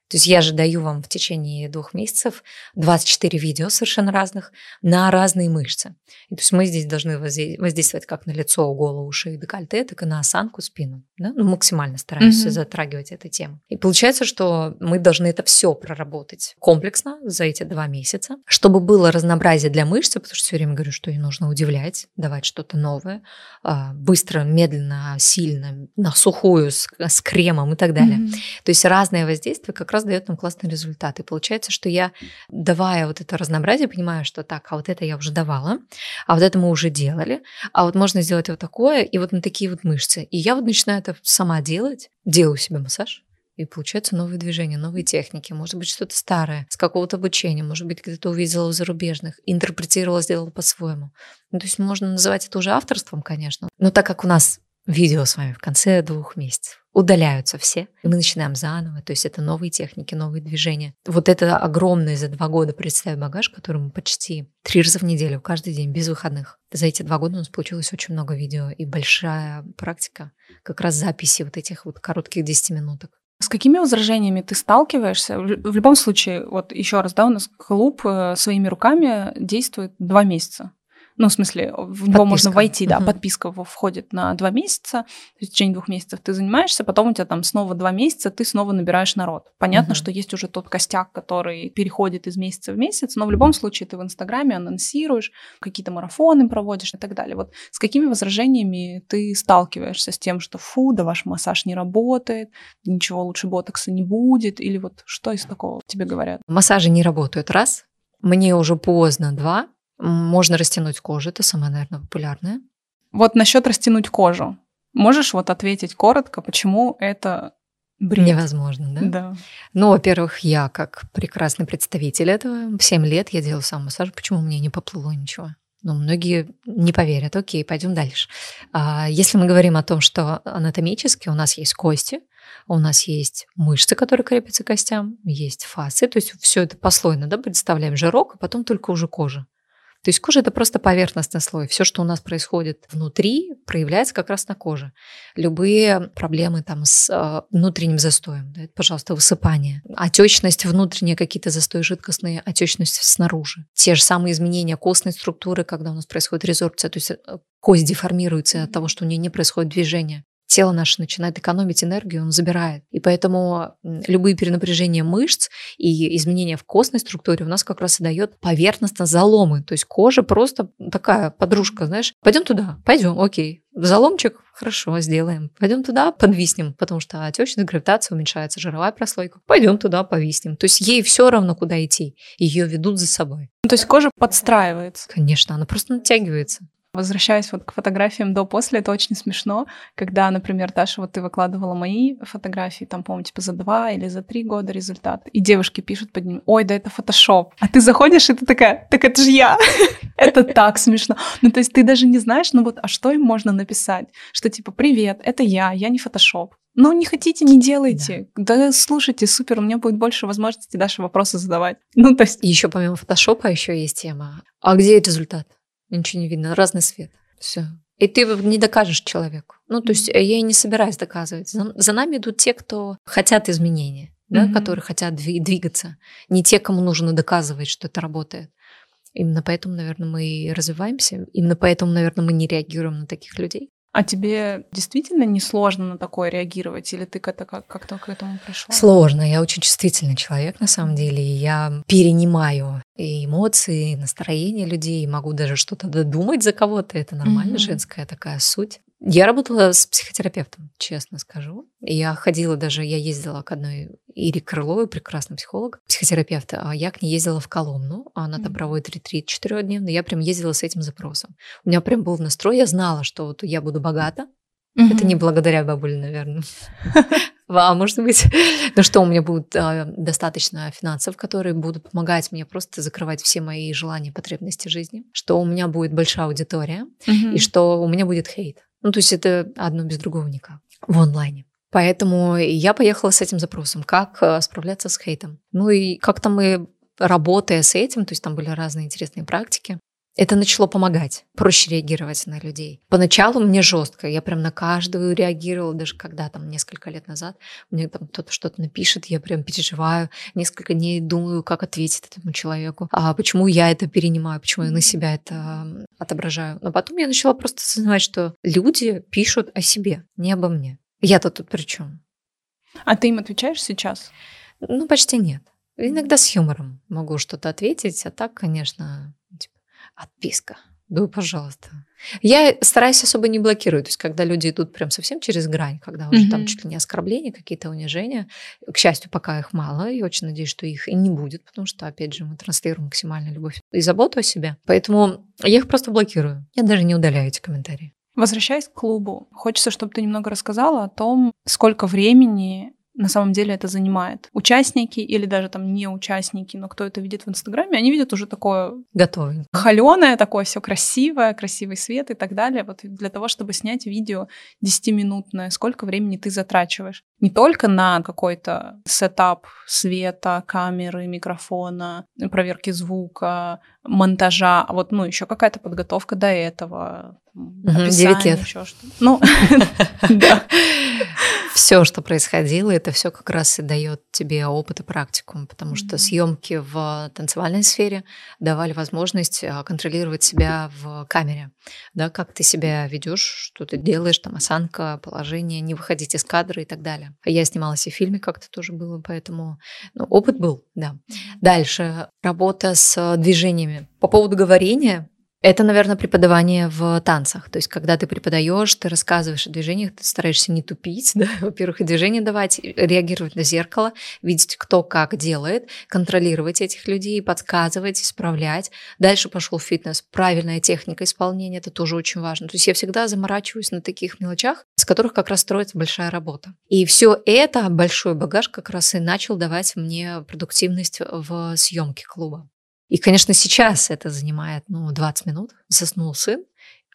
То есть я же даю вам в течение двух месяцев 24 видео совершенно разных на разные мышцы. И то есть мы здесь должны возде- воздействовать как на лицо, голову, шею, декольте, так и на осанку, спину. Да? Ну, максимально стараемся Мгм. затрагивать эту тему. И получается, что мы должны это все проработать комплексно за эти два месяца, чтобы было разнообразие для мышцы, потому что все время говорю, что ей нужно удивлять, давать что-то новое, а, быстро, медленно, сильно, на сухую, с, с кремом и так далее. Мгм. То есть разное воздействие как раз дает нам классный результат. И получается, что я, давая вот это разнообразие, понимаю, что так, а вот это я уже давала, а вот это мы уже делали, а вот можно сделать вот такое, и вот на такие вот мышцы. И я вот начинаю это сама делать, делаю себе массаж, и получаются новые движения, новые техники. Может быть, что-то старое, с какого-то обучения, может быть, где-то увидела у зарубежных, интерпретировала, сделала по-своему. Ну, то есть можно называть это уже авторством, конечно. Но так как у нас видео с вами в конце двух месяцев. Удаляются все, и мы начинаем заново. То есть это новые техники, новые движения. Вот это огромный за два года, представь, багаж, который мы почти три раза в неделю, каждый день, без выходных. За эти два года у нас получилось очень много видео и большая практика как раз записи вот этих вот коротких 10 минуток. С какими возражениями ты сталкиваешься? В любом случае, вот еще раз, да, у нас клуб э, своими руками действует два месяца. Ну, в смысле, в него можно войти, да, Мгм. подписка входит на два месяца, то есть в течение двух месяцев ты занимаешься, потом у тебя там снова два месяца, ты снова набираешь народ. Понятно, Мгм. что есть уже тот костяк, который переходит из месяца в месяц, но в любом случае ты в Инстаграме анонсируешь, какие-то марафоны проводишь и так далее. Вот с какими возражениями ты сталкиваешься с тем, что фу, да ваш массаж не работает, ничего лучше ботокса не будет, или вот что из такого тебе говорят? Массажи не работают, раз. Мне уже поздно, два. Можно растянуть кожу, это самое, наверное, популярное. Вот насчет растянуть кожу. Можешь вот ответить коротко, почему это бред? Невозможно, да? Да. Ну, во-первых, я как прекрасный представитель этого, в 7 лет я делаю сам массаж, почему мне не поплыло ничего? Ну, многие не поверят. Окей, пойдем дальше. А, если мы говорим о том, что анатомически у нас есть кости, у нас есть мышцы, которые крепятся к костям, есть фасы, то есть все это послойно, да, представляем жирок, а потом только уже кожа. То есть кожа это просто поверхностный слой. Все, что у нас происходит внутри, проявляется как раз на коже. Любые проблемы там с э, внутренним застоем, да, это, пожалуйста, высыпание, отечность внутренняя, какие-то застои жидкостные, отечность снаружи. Те же самые изменения костной структуры, когда у нас происходит резорбция, то есть э, кость деформируется от того, что у нее не происходит движения тело наше начинает экономить энергию, он забирает. И поэтому любые перенапряжения мышц и изменения в костной структуре у нас как раз и дает поверхностно заломы. То есть кожа просто такая подружка, знаешь, пойдем туда, пойдем, окей. Заломчик, хорошо, сделаем. Пойдем туда, подвиснем, потому что отечность, гравитация уменьшается, жировая прослойка. Пойдем туда, повиснем. То есть ей все равно, куда идти. Ее ведут за собой. То есть кожа подстраивается. Конечно, она просто натягивается. Возвращаясь вот к фотографиям до-после, это очень смешно, когда, например, Таша, вот ты выкладывала мои фотографии, там, по-моему, типа за два или за три года результат, и девушки пишут под ним, ой, да это фотошоп. А ты заходишь, и ты такая, так это же я. Это так смешно. Ну, то есть ты даже не знаешь, ну вот, а что им можно написать? Что типа, привет, это я, я не фотошоп. Ну, не хотите, не делайте. Да. да слушайте, супер, у меня будет больше возможностей дальше вопросы задавать. Ну, то есть... Еще помимо фотошопа еще есть тема. А где результат? Ничего не видно, разный свет. Все. И ты не докажешь человеку. Ну, то есть я и не собираюсь доказывать. За, за нами идут те, кто хотят изменения, да, mm-hmm. которые хотят двигаться. Не те, кому нужно доказывать, что это работает. Именно поэтому, наверное, мы и развиваемся. Именно поэтому, наверное, мы не реагируем на таких людей. А тебе действительно не сложно на такое реагировать, или ты как-то как- как-то к этому пришла? Сложно. Я очень чувствительный человек, на самом деле. И я перенимаю и эмоции, и настроение людей, могу даже что-то додумать за кого-то. Это нормально, mm-hmm. женская такая суть. Я работала с психотерапевтом, честно скажу. Я ходила даже, я ездила к одной Ире Крыловой, прекрасный психолог, психотерапевта, а я к ней ездила в Коломну, а она там проводит ретрит четырехдневный, я прям ездила с этим запросом. У меня прям был настрой, я знала, что вот я буду богата, Mm-hmm. Это не благодаря бабуле, наверное. А может быть, ну что, у меня будет а, достаточно финансов, которые будут помогать мне просто закрывать все мои желания, потребности жизни, что у меня будет большая аудитория и что у меня будет хейт. Ну, то есть это одно без другого никак в онлайне. Поэтому я поехала с этим запросом, как э, справляться с хейтом. Ну и как-то мы, работая с этим, то есть там были разные интересные практики, это начало помогать, проще реагировать на людей. Поначалу мне жестко, я прям на каждую реагировала, даже когда там несколько лет назад мне там кто-то что-то напишет, я прям переживаю, несколько дней думаю, как ответить этому человеку, а почему я это перенимаю, почему я на себя это отображаю. Но потом я начала просто осознавать, что люди пишут о себе, не обо мне. Я-то тут при чем? А ты им отвечаешь сейчас? Ну, почти нет. Иногда с юмором могу что-то ответить, а так, конечно, Отписка. Да, пожалуйста. Я стараюсь особо не блокировать. То есть, когда люди идут прям совсем через грань, когда уже mm-hmm. там чуть ли не оскорбления, какие-то унижения. К счастью, пока их мало. И очень надеюсь, что их и не будет, потому что, опять же, мы транслируем максимальную любовь и заботу о себе. Поэтому я их просто блокирую. Я даже не удаляю эти комментарии. Возвращаясь к клубу, хочется, чтобы ты немного рассказала о том, сколько времени на самом деле это занимает. Участники или даже там не участники, но кто это видит в Инстаграме, они видят уже такое... Готовое. Холеное, такое все красивое, красивый свет и так далее. Вот для того, чтобы снять видео 10-минутное, сколько времени ты затрачиваешь? Не только на какой-то сетап света, камеры, микрофона, проверки звука, монтажа, а вот, ну, еще какая-то подготовка до этого, Девять лет. Еще что ну, да. Все, что происходило, это все как раз и дает тебе опыт и практику, потому что съемки в танцевальной сфере давали возможность а, контролировать себя в камере, да, как ты себя ведешь, что ты делаешь, там осанка, положение, не выходить из кадра и так далее. Я снималась и в фильме, как-то тоже было, поэтому ну, опыт был, да. Дальше работа с движениями. По поводу говорения, Это, наверное, преподавание в танцах. То есть, когда ты преподаешь, ты рассказываешь о движениях, ты стараешься не тупить, да? во-первых, и движение давать, реагировать на зеркало, видеть, кто как делает, контролировать этих людей, подсказывать, исправлять. Дальше пошел фитнес, правильная техника исполнения, это тоже очень важно. То есть я всегда заморачиваюсь на таких мелочах, с которых как раз строится большая работа. И все это, большой багаж как раз и начал давать мне продуктивность в съемке клуба. И, конечно, сейчас это занимает ну, 20 минут. Заснул сын,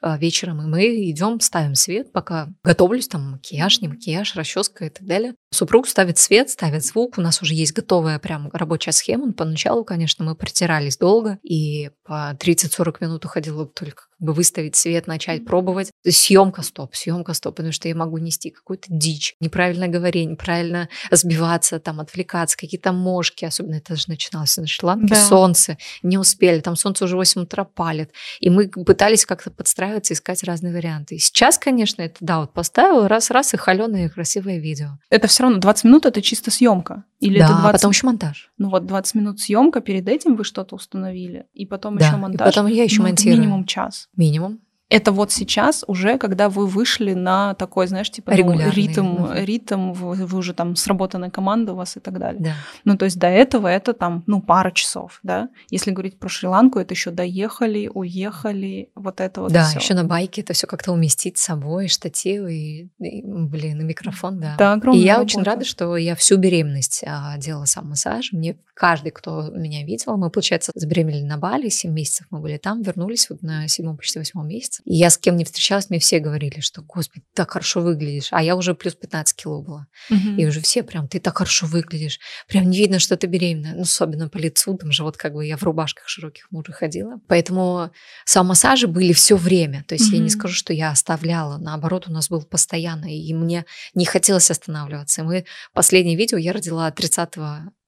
а, вечером, и мы идем, ставим свет, пока готовлюсь, там макияж, не макияж, расческа и так далее. Супруг ставит свет, ставит звук, у нас уже есть готовая прям рабочая схема. Поначалу, конечно, мы протирались долго, и по 30-40 минут уходило только бы выставить свет, начать пробовать. Съемка стоп, съемка стоп, потому что я могу нести какую-то дичь, неправильно говорить, неправильно сбиваться, там, отвлекаться, какие-то мошки, особенно это же начиналось на Шри-Ланке, да. солнце, не успели, там солнце уже 8 утра палит, и мы пытались как-то подстраиваться, искать разные варианты. И сейчас, конечно, это, да, вот поставил раз-раз и холеное красивое видео. Это все равно 20 минут, это чисто съемка? Или да, это 20... потом еще монтаж. Ну вот 20 минут съемка, перед этим вы что-то установили, и потом да, еще монтаж. И потом я еще ну, монтирую. Минимум час. Минимум. Это вот сейчас уже, когда вы вышли на такой, знаешь, типа ну, ритм, ритм, вы, вы уже там сработанная команда у вас и так далее. Да. Ну, то есть до этого это там, ну, пара часов, да. Если говорить про Шри-Ланку, это еще доехали, уехали, вот это вот. Да, еще на байке это все как-то уместить с собой, штативы, и, и, блин, и микрофон, да. Да, И я работа. очень рада, что я всю беременность а, делала сам массаж. Мне каждый, кто меня видел, мы, получается, забеременели на Бали, 7 месяцев мы были там, вернулись вот на седьмом, почти восьмом месяце. И я с кем не встречалась, мне все говорили, что, господи, ты так хорошо выглядишь. А я уже плюс 15 кило была. Угу. И уже все прям, ты так хорошо выглядишь. Прям не видно, что ты беременная. Ну, особенно по лицу, там же вот как бы я в рубашках широких мужа ходила. Поэтому сам массажи были все время. То есть угу. я не скажу, что я оставляла. Наоборот, у нас был постоянно. И мне не хотелось останавливаться. Мы последнее видео я родила 30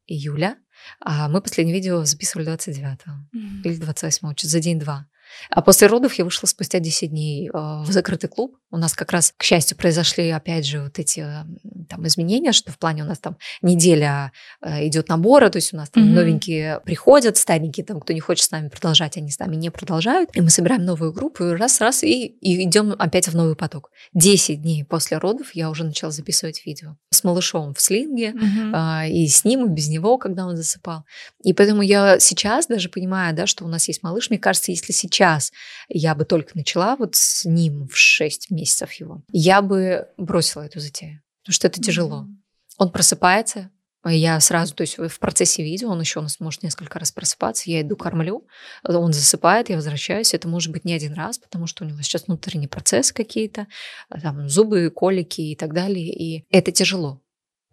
июля. А мы последнее видео записывали 29-го mm-hmm. или 28-го, за день-два. А после родов я вышла спустя 10 дней а, в закрытый клуб. У нас как раз, к счастью, произошли опять же вот эти там изменения, что в плане у нас там неделя а, идет набора, то есть у нас там mm-hmm. новенькие приходят, старенькие там, кто не хочет с нами продолжать, они с нами не продолжают. И мы собираем новую группу, и раз-раз, и, и идем опять в новый поток. 10 дней после родов я уже начала записывать видео с малышом в слинге, mm-hmm. и с ним, и без него, когда он засыпал. И поэтому я сейчас даже понимаю, да, что у нас есть малыш, мне кажется, если сейчас сейчас я бы только начала вот с ним в 6 месяцев его, я бы бросила эту затею, потому что это тяжело. Он просыпается, я сразу, то есть в процессе видео, он еще у нас может несколько раз просыпаться, я иду кормлю, он засыпает, я возвращаюсь, это может быть не один раз, потому что у него сейчас внутренние процессы какие-то, там зубы, колики и так далее, и это тяжело.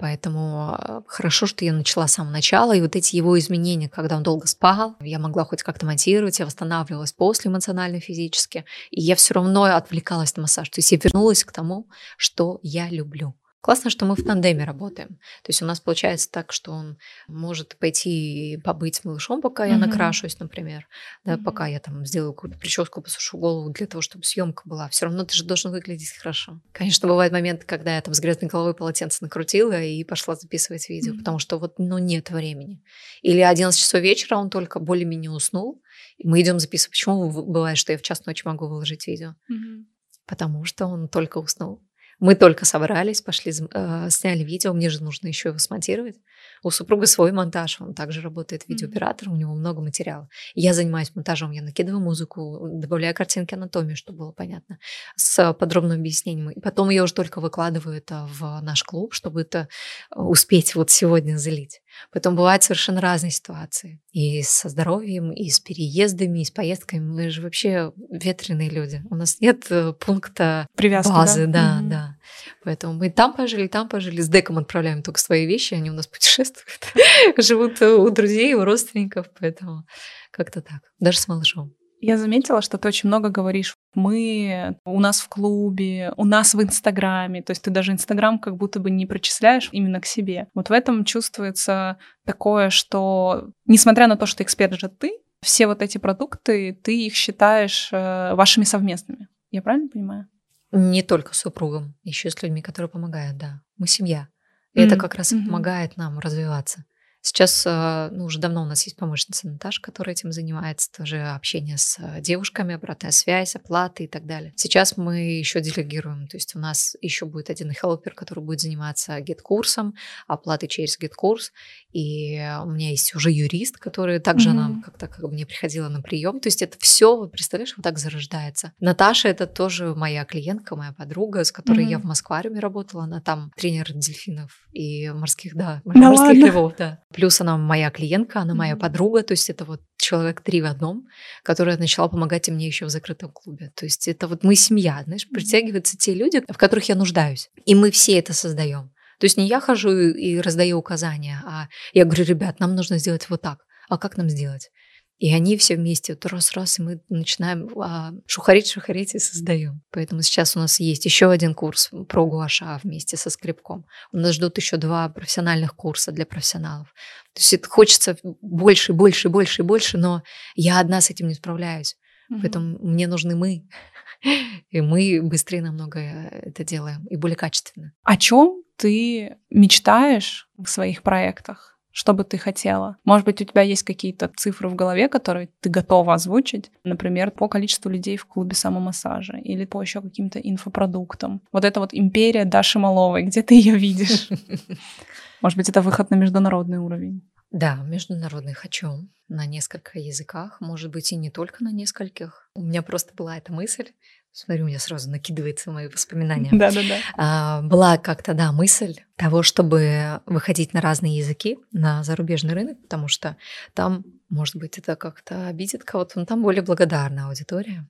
Поэтому а, хорошо, что я начала с самого начала, и вот эти его изменения, когда он долго спал, я могла хоть как-то монтировать, я восстанавливалась после эмоционально, физически, и я все равно отвлекалась на массаж. То есть я вернулась к тому, что я люблю. Классно, что мы в тандеме работаем. То есть у нас получается так, что он может пойти и побыть с малышом, пока я mm-hmm. накрашусь, например, да, mm-hmm. пока я там сделаю какую-то прическу, посушу голову для того, чтобы съемка была. Все равно ты же должен выглядеть хорошо. Конечно, бывают моменты, когда я там с грязной головой полотенце накрутила и пошла записывать видео, mm-hmm. потому что вот, ну, нет времени. Или 11 часов вечера он только более-менее уснул, и мы идем записывать. Почему бывает, что я в час ночи могу выложить видео? Mm-hmm. Потому что он только уснул. Мы только собрались, пошли, э, сняли видео, мне же нужно еще его смонтировать. У супруга свой монтаж, он также работает видеооператор, у него много материала. Я занимаюсь монтажом, я накидываю музыку, добавляю картинки анатомии, чтобы было понятно, с подробным объяснением. И потом я уже только выкладываю это в наш клуб, чтобы это успеть вот сегодня залить. Поэтому бывают совершенно разные ситуации. И со здоровьем, и с переездами, и с поездками. Мы же вообще ветреные люди. У нас нет э, пункта Привязки, базы. Да, да, mm-hmm. да. Поэтому мы там пожили, там пожили. С деком отправляем только свои вещи, они у нас путешествуют. Живут у друзей, у родственников. Поэтому как-то так. Даже с малышом. Я заметила, что ты очень много говоришь. Мы, у нас в клубе, у нас в Инстаграме. То есть ты даже Инстаграм как будто бы не причисляешь именно к себе. Вот в этом чувствуется такое, что несмотря на то, что эксперт же ты, все вот эти продукты, ты их считаешь э, вашими совместными. Я правильно понимаю? Не только с супругом, еще с людьми, которые помогают, да. Мы семья. И mm-hmm. это как раз mm-hmm. помогает нам развиваться. Сейчас, э, ну, уже давно у нас есть помощница Наташа, которая этим занимается, тоже общение с э, девушками, обратная связь, оплаты и так далее. Сейчас мы еще делегируем, то есть у нас еще будет один helper, который будет заниматься GetCourse ом, оплатой через GetCourse, и у меня есть уже юрист, который также mm-hmm. она как-то как бы мне приходила на прием, то есть это все, вот представляешь, вот так зарождается. Наташа это тоже моя клиентка, моя подруга, с которой mm-hmm. я в Москвариуме работала, она там тренер дельфинов и морских, да, да морских ладно? львов, да. Плюс она моя клиентка, она моя подруга, то есть это вот человек три в одном, которая начала помогать мне еще в закрытом клубе. То есть это вот мы семья, знаешь, притягиваются те люди, в которых я нуждаюсь. И мы все это создаем. То есть не я хожу и раздаю указания, а я говорю, ребят, нам нужно сделать вот так. А как нам сделать? И они все вместе, вот раз-раз, и мы начинаем а, шухарить, шухарить и создаем. Поэтому сейчас у нас есть еще один курс про гуаша вместе со скрипком. У нас ждут еще два профессиональных курса для профессионалов. То есть это хочется больше, больше, больше, больше, но я одна с этим не справляюсь. Mm-hmm. Поэтому мне нужны мы. И мы быстрее намного это делаем и более качественно. О чем ты мечтаешь в своих проектах? Что бы ты хотела? Может быть, у тебя есть какие-то цифры в голове, которые ты готова озвучить, например, по количеству людей в клубе самомассажа или по еще каким-то инфопродуктам. Вот это вот империя Даши Маловой, где ты ее видишь? Может быть, это выход на международный уровень? Да, международный хочу на несколько языках, может быть, и не только на нескольких. У меня просто была эта мысль, Смотри, у меня сразу накидывается мои воспоминания. Да-да-да. А, была как-то, да, мысль того, чтобы выходить на разные языки, на зарубежный рынок, потому что там, может быть, это как-то обидит кого-то, но там более благодарная аудитория.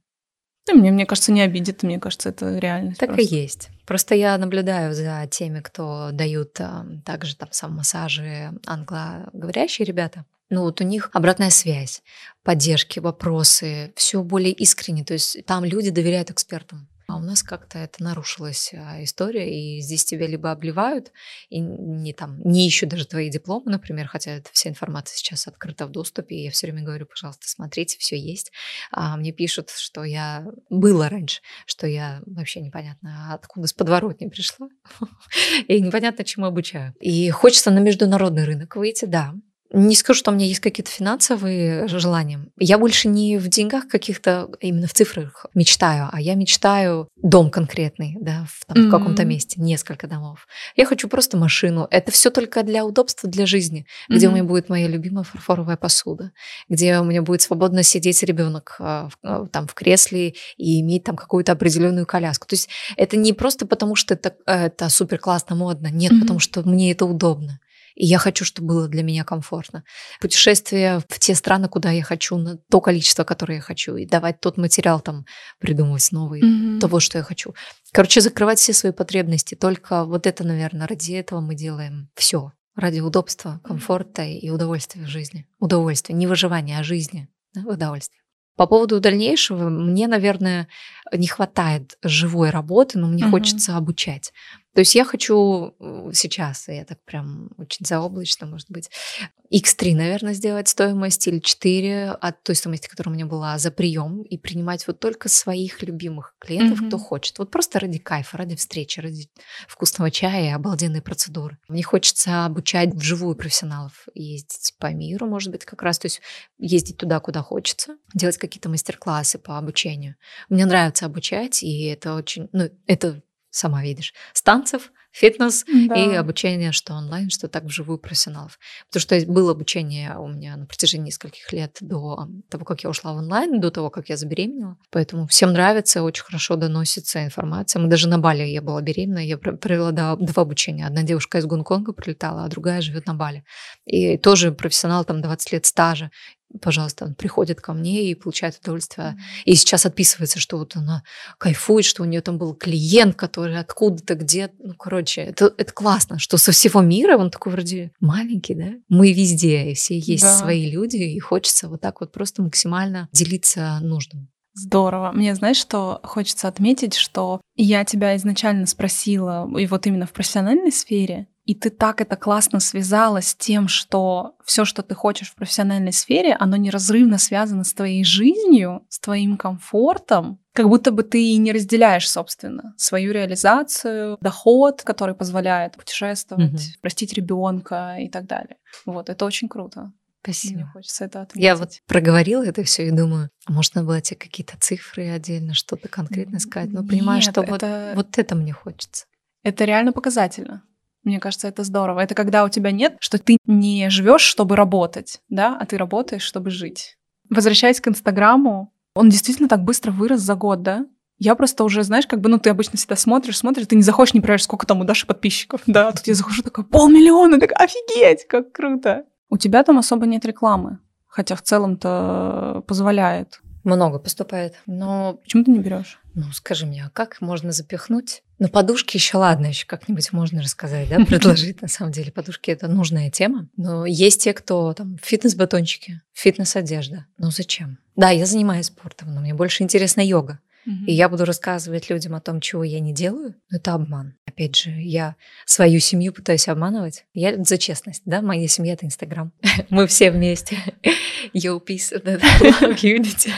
Да, мне, мне кажется, не обидит, мне кажется, это реальность. Так просто. и есть. Просто я наблюдаю за теми, кто дают а, также там сам массажи англоговорящие ребята ну вот у них обратная связь, поддержки, вопросы, все более искренне. То есть там люди доверяют экспертам. А у нас как-то это нарушилась а, история, и здесь тебя либо обливают, и не там не ищут даже твои дипломы, например, хотя эта вся информация сейчас открыта в доступе, и я все время говорю, пожалуйста, смотрите, все есть. А мне пишут, что я было раньше, что я вообще непонятно откуда с подворотни пришла, и непонятно, чему обучаю. И хочется на международный рынок выйти, да, не скажу, что у меня есть какие-то финансовые желания. Я больше не в деньгах каких-то, именно в цифрах мечтаю, а я мечтаю дом конкретный, да, в, там, mm-hmm. в каком-то месте, несколько домов. Я хочу просто машину. Это все только для удобства, для жизни, mm-hmm. где у меня будет моя любимая фарфоровая посуда, где у меня будет свободно сидеть ребенок а, а, там в кресле и иметь там какую-то определенную коляску. То есть это не просто потому, что это, это супер классно, модно, нет, mm-hmm. потому что мне это удобно. И я хочу, чтобы было для меня комфортно. Путешествие в те страны, куда я хочу, на то количество, которое я хочу, и давать тот материал там, придумывать новый, mm-hmm. того, что я хочу. Короче, закрывать все свои потребности. Только вот это, наверное, ради этого мы делаем все. Ради удобства, комфорта и удовольствия в жизни. Удовольствие, не выживания, а жизни. Да, удовольствие. По поводу дальнейшего, мне, наверное, не хватает живой работы, но мне mm-hmm. хочется обучать. То есть я хочу э, сейчас, я так прям очень заоблачно, может быть, X3, наверное, сделать стоимость или 4 от той стоимости, которая у меня была за прием, и принимать вот только своих любимых клиентов, mm-hmm. кто хочет. Вот просто ради кайфа, ради встречи, ради вкусного чая и обалденной процедуры. Мне хочется обучать вживую профессионалов, ездить по миру, может быть, как раз, то есть ездить туда, куда хочется, делать какие-то мастер-классы по обучению. Мне нравится обучать, и это очень, ну, это сама видишь, станцев, фитнес да. и обучение, что онлайн, что так вживую профессионалов. Потому что было обучение у меня на протяжении нескольких лет до того, как я ушла в онлайн, до того, как я забеременела. Поэтому всем нравится, очень хорошо доносится информация. Мы даже на Бали, я была беременна, я провела два обучения. Одна девушка из Гонконга прилетала, а другая живет на Бали. И тоже профессионал, там 20 лет стажа пожалуйста, он приходит ко мне и получает удовольствие. Mm-hmm. И сейчас отписывается, что вот она кайфует, что у нее там был клиент, который откуда-то, где Ну, короче, это, это классно, что со всего мира он такой вроде маленький, да? Мы везде, и все есть да. свои люди, и хочется вот так вот просто максимально делиться нужным. Здорово. Мне, знаешь, что хочется отметить, что я тебя изначально спросила, и вот именно в профессиональной сфере, и ты так это классно связала с тем, что все, что ты хочешь в профессиональной сфере, оно неразрывно связано с твоей жизнью, с твоим комфортом, как будто бы ты не разделяешь, собственно, свою реализацию, доход, который позволяет путешествовать, Мгм. простить ребенка и так далее. Вот, это очень круто. Мне Спасибо. хочется это отметить. Я вот проговорила это все и думаю, а может, надо было тебе какие-то цифры отдельно, что-то конкретно сказать. Но понимаю, Нет, что вот, это- вот это мне хочется. Это реально показательно. Мне кажется, это здорово. Это когда у тебя нет, что ты не живешь, чтобы работать, да, а ты работаешь, чтобы жить. Возвращаясь к Инстаграму, он действительно так быстро вырос за год, да? Я просто уже, знаешь, как бы, ну, ты обычно всегда смотришь, смотришь, ты не заходишь, не проверяешь, сколько там у Даши подписчиков, да, а тут я захожу, такая, полмиллиона, так офигеть, как круто. У тебя там особо нет рекламы, хотя в целом-то позволяет. Много поступает. Но, Почему ты не берешь? Ну, скажи мне, а как можно запихнуть? Ну, подушки еще ладно, еще как-нибудь можно рассказать, да, предложить. На самом деле, подушки это нужная тема. Но есть те, кто там фитнес-батончики, фитнес-одежда. Ну, зачем? Да, я занимаюсь спортом, но мне больше интересна йога. И я буду рассказывать людям о том, чего я не делаю, но это обман. Опять же, я свою семью пытаюсь обманывать. Я за честность, да, моя семья — это Инстаграм. Мы все вместе. Yo, peace, love, unity.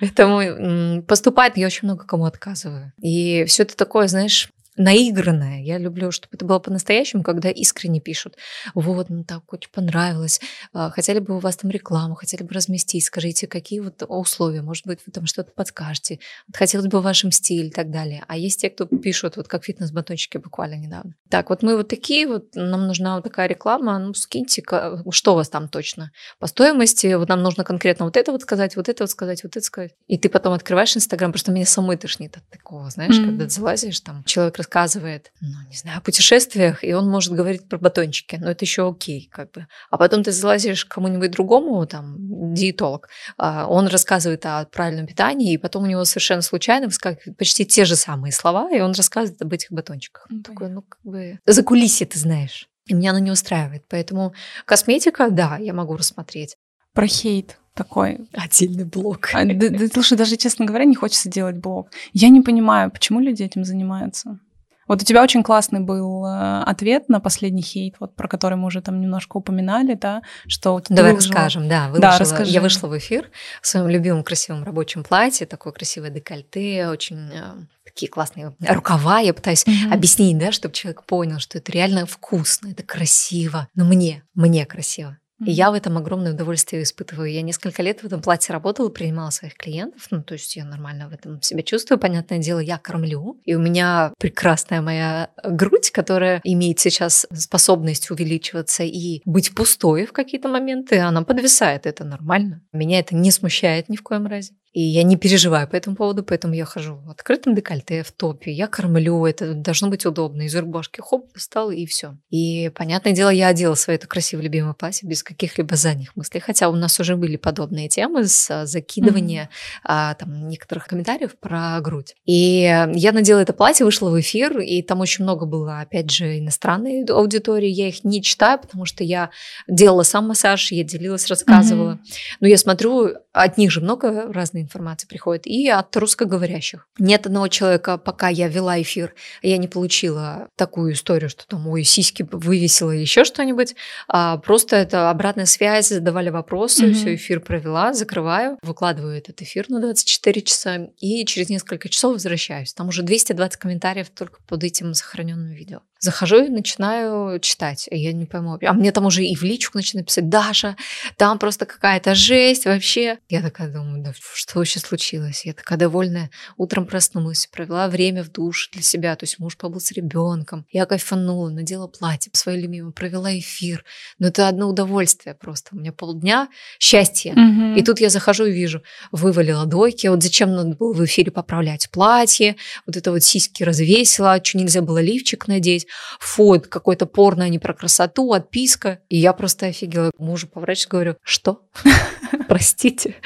Поэтому поступает, я очень много кому отказываю. И все это такое, знаешь, наигранное. Я люблю, чтобы это было по-настоящему, когда искренне пишут. Вот, ну так очень понравилось. А, Хотели бы у вас там рекламу, хотели бы разместить. Скажите, какие вот условия? Может быть, вы там что-то подскажете. Хотелось бы в вашем стиле и так далее. А есть те, кто пишут, вот как фитнес-батончики буквально недавно. Так, вот мы вот такие, вот нам нужна вот такая реклама, ну скиньте, что у вас там точно по стоимости, вот нам нужно конкретно вот это вот сказать, вот это вот сказать, вот это сказать. И ты потом открываешь Инстаграм, просто меня самой тошнит от такого, знаешь, Мгм. когда залазишь, там человек рассказывает, ну, не знаю, о путешествиях, и он может говорить про батончики, но это еще окей, как бы. А потом ты залазишь к кому-нибудь другому, там, диетолог, а, он рассказывает о правильном питании, и потом у него совершенно случайно выскакивают почти те же самые слова, и он рассказывает об этих батончиках. Ну, Такой, ну, как бы, за кулисье ты знаешь. И меня оно не устраивает. Поэтому косметика, да, я могу рассмотреть. Про хейт такой. Отдельный блок. А, да- да, слушай, даже, честно говоря, не хочется делать блог. Я не понимаю, почему люди этим занимаются. Вот у тебя очень классный был э, ответ на последний хейт, вот про который мы уже там немножко упоминали, да, что Давай выложила- расскажем, да. Да, расскажи. Я вышла в эфир в своем любимом красивом рабочем платье, такое красивое декольте, очень э, такие классные рукава. Я пытаюсь Мгм. объяснить, да, чтобы человек понял, что это реально вкусно, это красиво. Но мне, мне красиво. И я в этом огромное удовольствие испытываю. Я несколько лет в этом платье работала, принимала своих клиентов. Ну, то есть я нормально в этом себя чувствую. Понятное дело, я кормлю. И у меня прекрасная моя грудь, которая имеет сейчас способность увеличиваться и быть пустой в какие-то моменты. Она подвисает, это нормально. Меня это не смущает ни в коем разе. И я не переживаю по этому поводу, поэтому я хожу в открытом декольте, в топе, я кормлю, это должно быть удобно. Из рубашки хоп, встал и все. И, понятное дело, я одела свое это красивое любимое платье без каких-либо задних мыслей. Хотя у нас уже были подобные темы с а, закидывания а, там, некоторых комментариев про грудь. И э, я надела это платье, вышла в эфир, и там очень много было, опять же, иностранной аудитории. Я их не читаю, потому что я делала сам массаж, я делилась, рассказывала. Мгм. Но я смотрю, от них же много разной информации приходит, и от русскоговорящих. Нет одного человека, пока я вела эфир, я не получила такую историю, что там, ой, сиськи вывесила еще что-нибудь. А просто это обратная связь, задавали вопросы, Мгм. все, эфир провела, закрываю, выкладываю этот эфир на 24 часа, и через несколько часов возвращаюсь. Там уже 220 комментариев только под этим сохраненным видео. Захожу и начинаю читать. Я не пойму. А мне там уже и в личку начинают писать, Даша, там просто какая-то жесть вообще. Я такая думаю, да что вообще случилось? Я такая довольная. Утром проснулась, провела время в душ для себя. То есть муж побыл с ребенком. Я кайфанула, надела платье свое любимое, провела эфир. Но это одно удовольствие просто. У меня полдня счастья. Мгм. И тут я захожу и вижу, вывалила дойки. Вот зачем надо было в эфире поправлять платье, вот это вот сиськи развесила, что нельзя было лифчик надеть. Фу, это какое-то порно, а не про красоту, отписка. И я просто офигела. Мужу поворачиваюсь, говорю, что? Простите.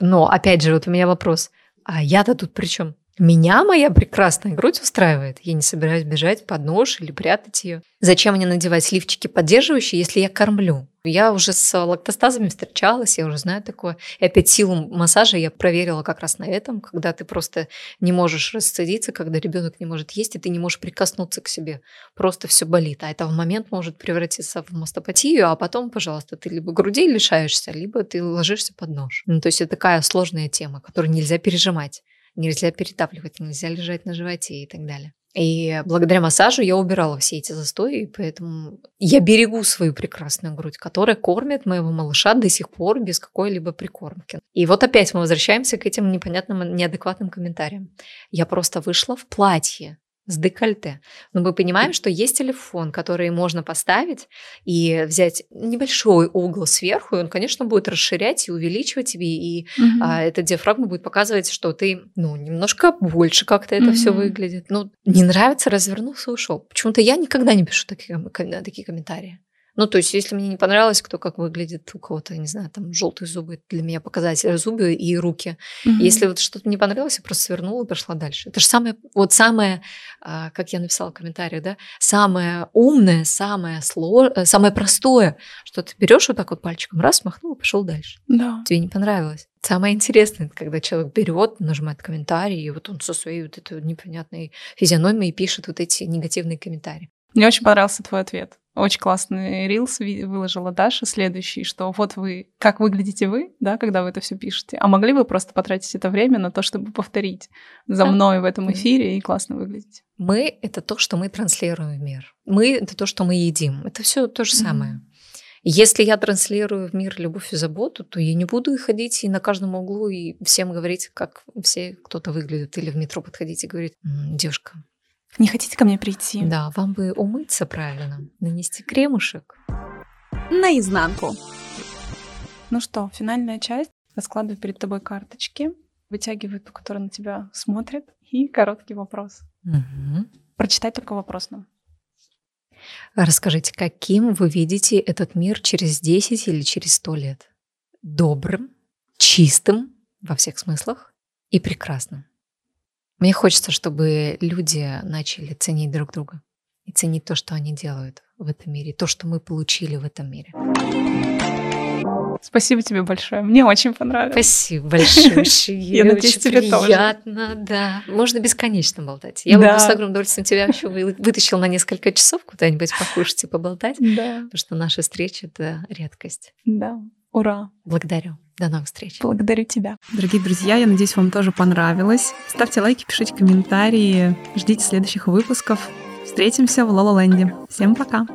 Но, опять же, вот у меня вопрос. А я-то тут при чем? Меня моя прекрасная грудь устраивает. Я не собираюсь бежать под нож или прятать ее. Зачем мне надевать лифчики поддерживающие, если я кормлю? Я уже с лактостазами встречалась, я уже знаю такое. И опять силу массажа я проверила как раз на этом, когда ты просто не можешь расцедиться, когда ребенок не может есть, и ты не можешь прикоснуться к себе. Просто все болит. А это в момент может превратиться в мастопатию, а потом, пожалуйста, ты либо грудей лишаешься, либо ты ложишься под нож. Ну, то есть это такая сложная тема, которую нельзя пережимать. Нельзя перетапливать, нельзя лежать на животе и так далее. И благодаря массажу я убирала все эти застои, поэтому я берегу свою прекрасную грудь, которая кормит моего малыша до сих пор без какой-либо прикормки. И вот опять мы возвращаемся к этим непонятным, неадекватным комментариям. Я просто вышла в платье с декольте. Но мы понимаем, что есть телефон, который можно поставить и взять небольшой угол сверху, и он, конечно, будет расширять и увеличивать тебе, и угу. а, эта диафрагма будет показывать, что ты, ну, немножко больше как-то это угу. все выглядит. Ну, не нравится, развернулся, ушел. Почему-то я никогда не пишу такие, такие комментарии. Ну, то есть, если мне не понравилось, кто как выглядит у кого-то, не знаю, там желтые зубы, для меня показатель зубы и руки. Mm-hmm. Если вот что-то не понравилось, я просто свернула и пошла дальше. Это же самое, вот самое, а, как я написала в комментариях, да, самое умное, самое сложное, э, самое простое, что ты берешь вот так вот пальчиком, раз, махнул и пошел дальше. Да. Тебе не понравилось. Самое интересное, когда человек берет, нажимает комментарий, и вот он со своей вот этой непонятной физиономией пишет вот эти негативные комментарии. Мне очень понравился твой ответ. Очень классный рилс выложила Даша следующий, что вот вы, как выглядите вы, да, когда вы это все пишете, а могли бы просто потратить это время на то, чтобы повторить за мной в этом эфире и классно выглядеть. Мы — это то, что мы транслируем в мир. Мы — это то, что мы едим. Это все то же самое. Если я транслирую в мир любовь и заботу, то я не буду и ходить и на каждом углу и всем говорить, как все кто-то выглядит, или в метро подходить и говорить, девушка, не хотите ко мне прийти? Да, вам бы умыться правильно, нанести кремушек. Наизнанку. Ну что, финальная часть. Раскладываю перед тобой карточки, вытягиваю ту, которая на тебя смотрит, и короткий вопрос. Угу. Прочитай только вопрос нам. Расскажите, каким вы видите этот мир через 10 или через 100 лет? Добрым, чистым во всех смыслах и прекрасным. Мне хочется, чтобы люди начали ценить друг друга и ценить то, что они делают в этом мире, то, что мы получили в этом мире. Спасибо тебе большое. Мне очень понравилось. Спасибо большое. Я надеюсь, тебе тоже. Приятно, да. Можно бесконечно болтать. Я бы с огромным удовольствием тебя еще вытащил на несколько часов куда-нибудь покушать и поболтать. Да. Потому что наша встреча — это редкость. Да. Ура. Благодарю. До новых встреч. Благодарю тебя. Дорогие друзья, я надеюсь, вам тоже понравилось. Ставьте лайки, пишите комментарии. Ждите следующих выпусков. Встретимся в Лола Ленде. Всем пока.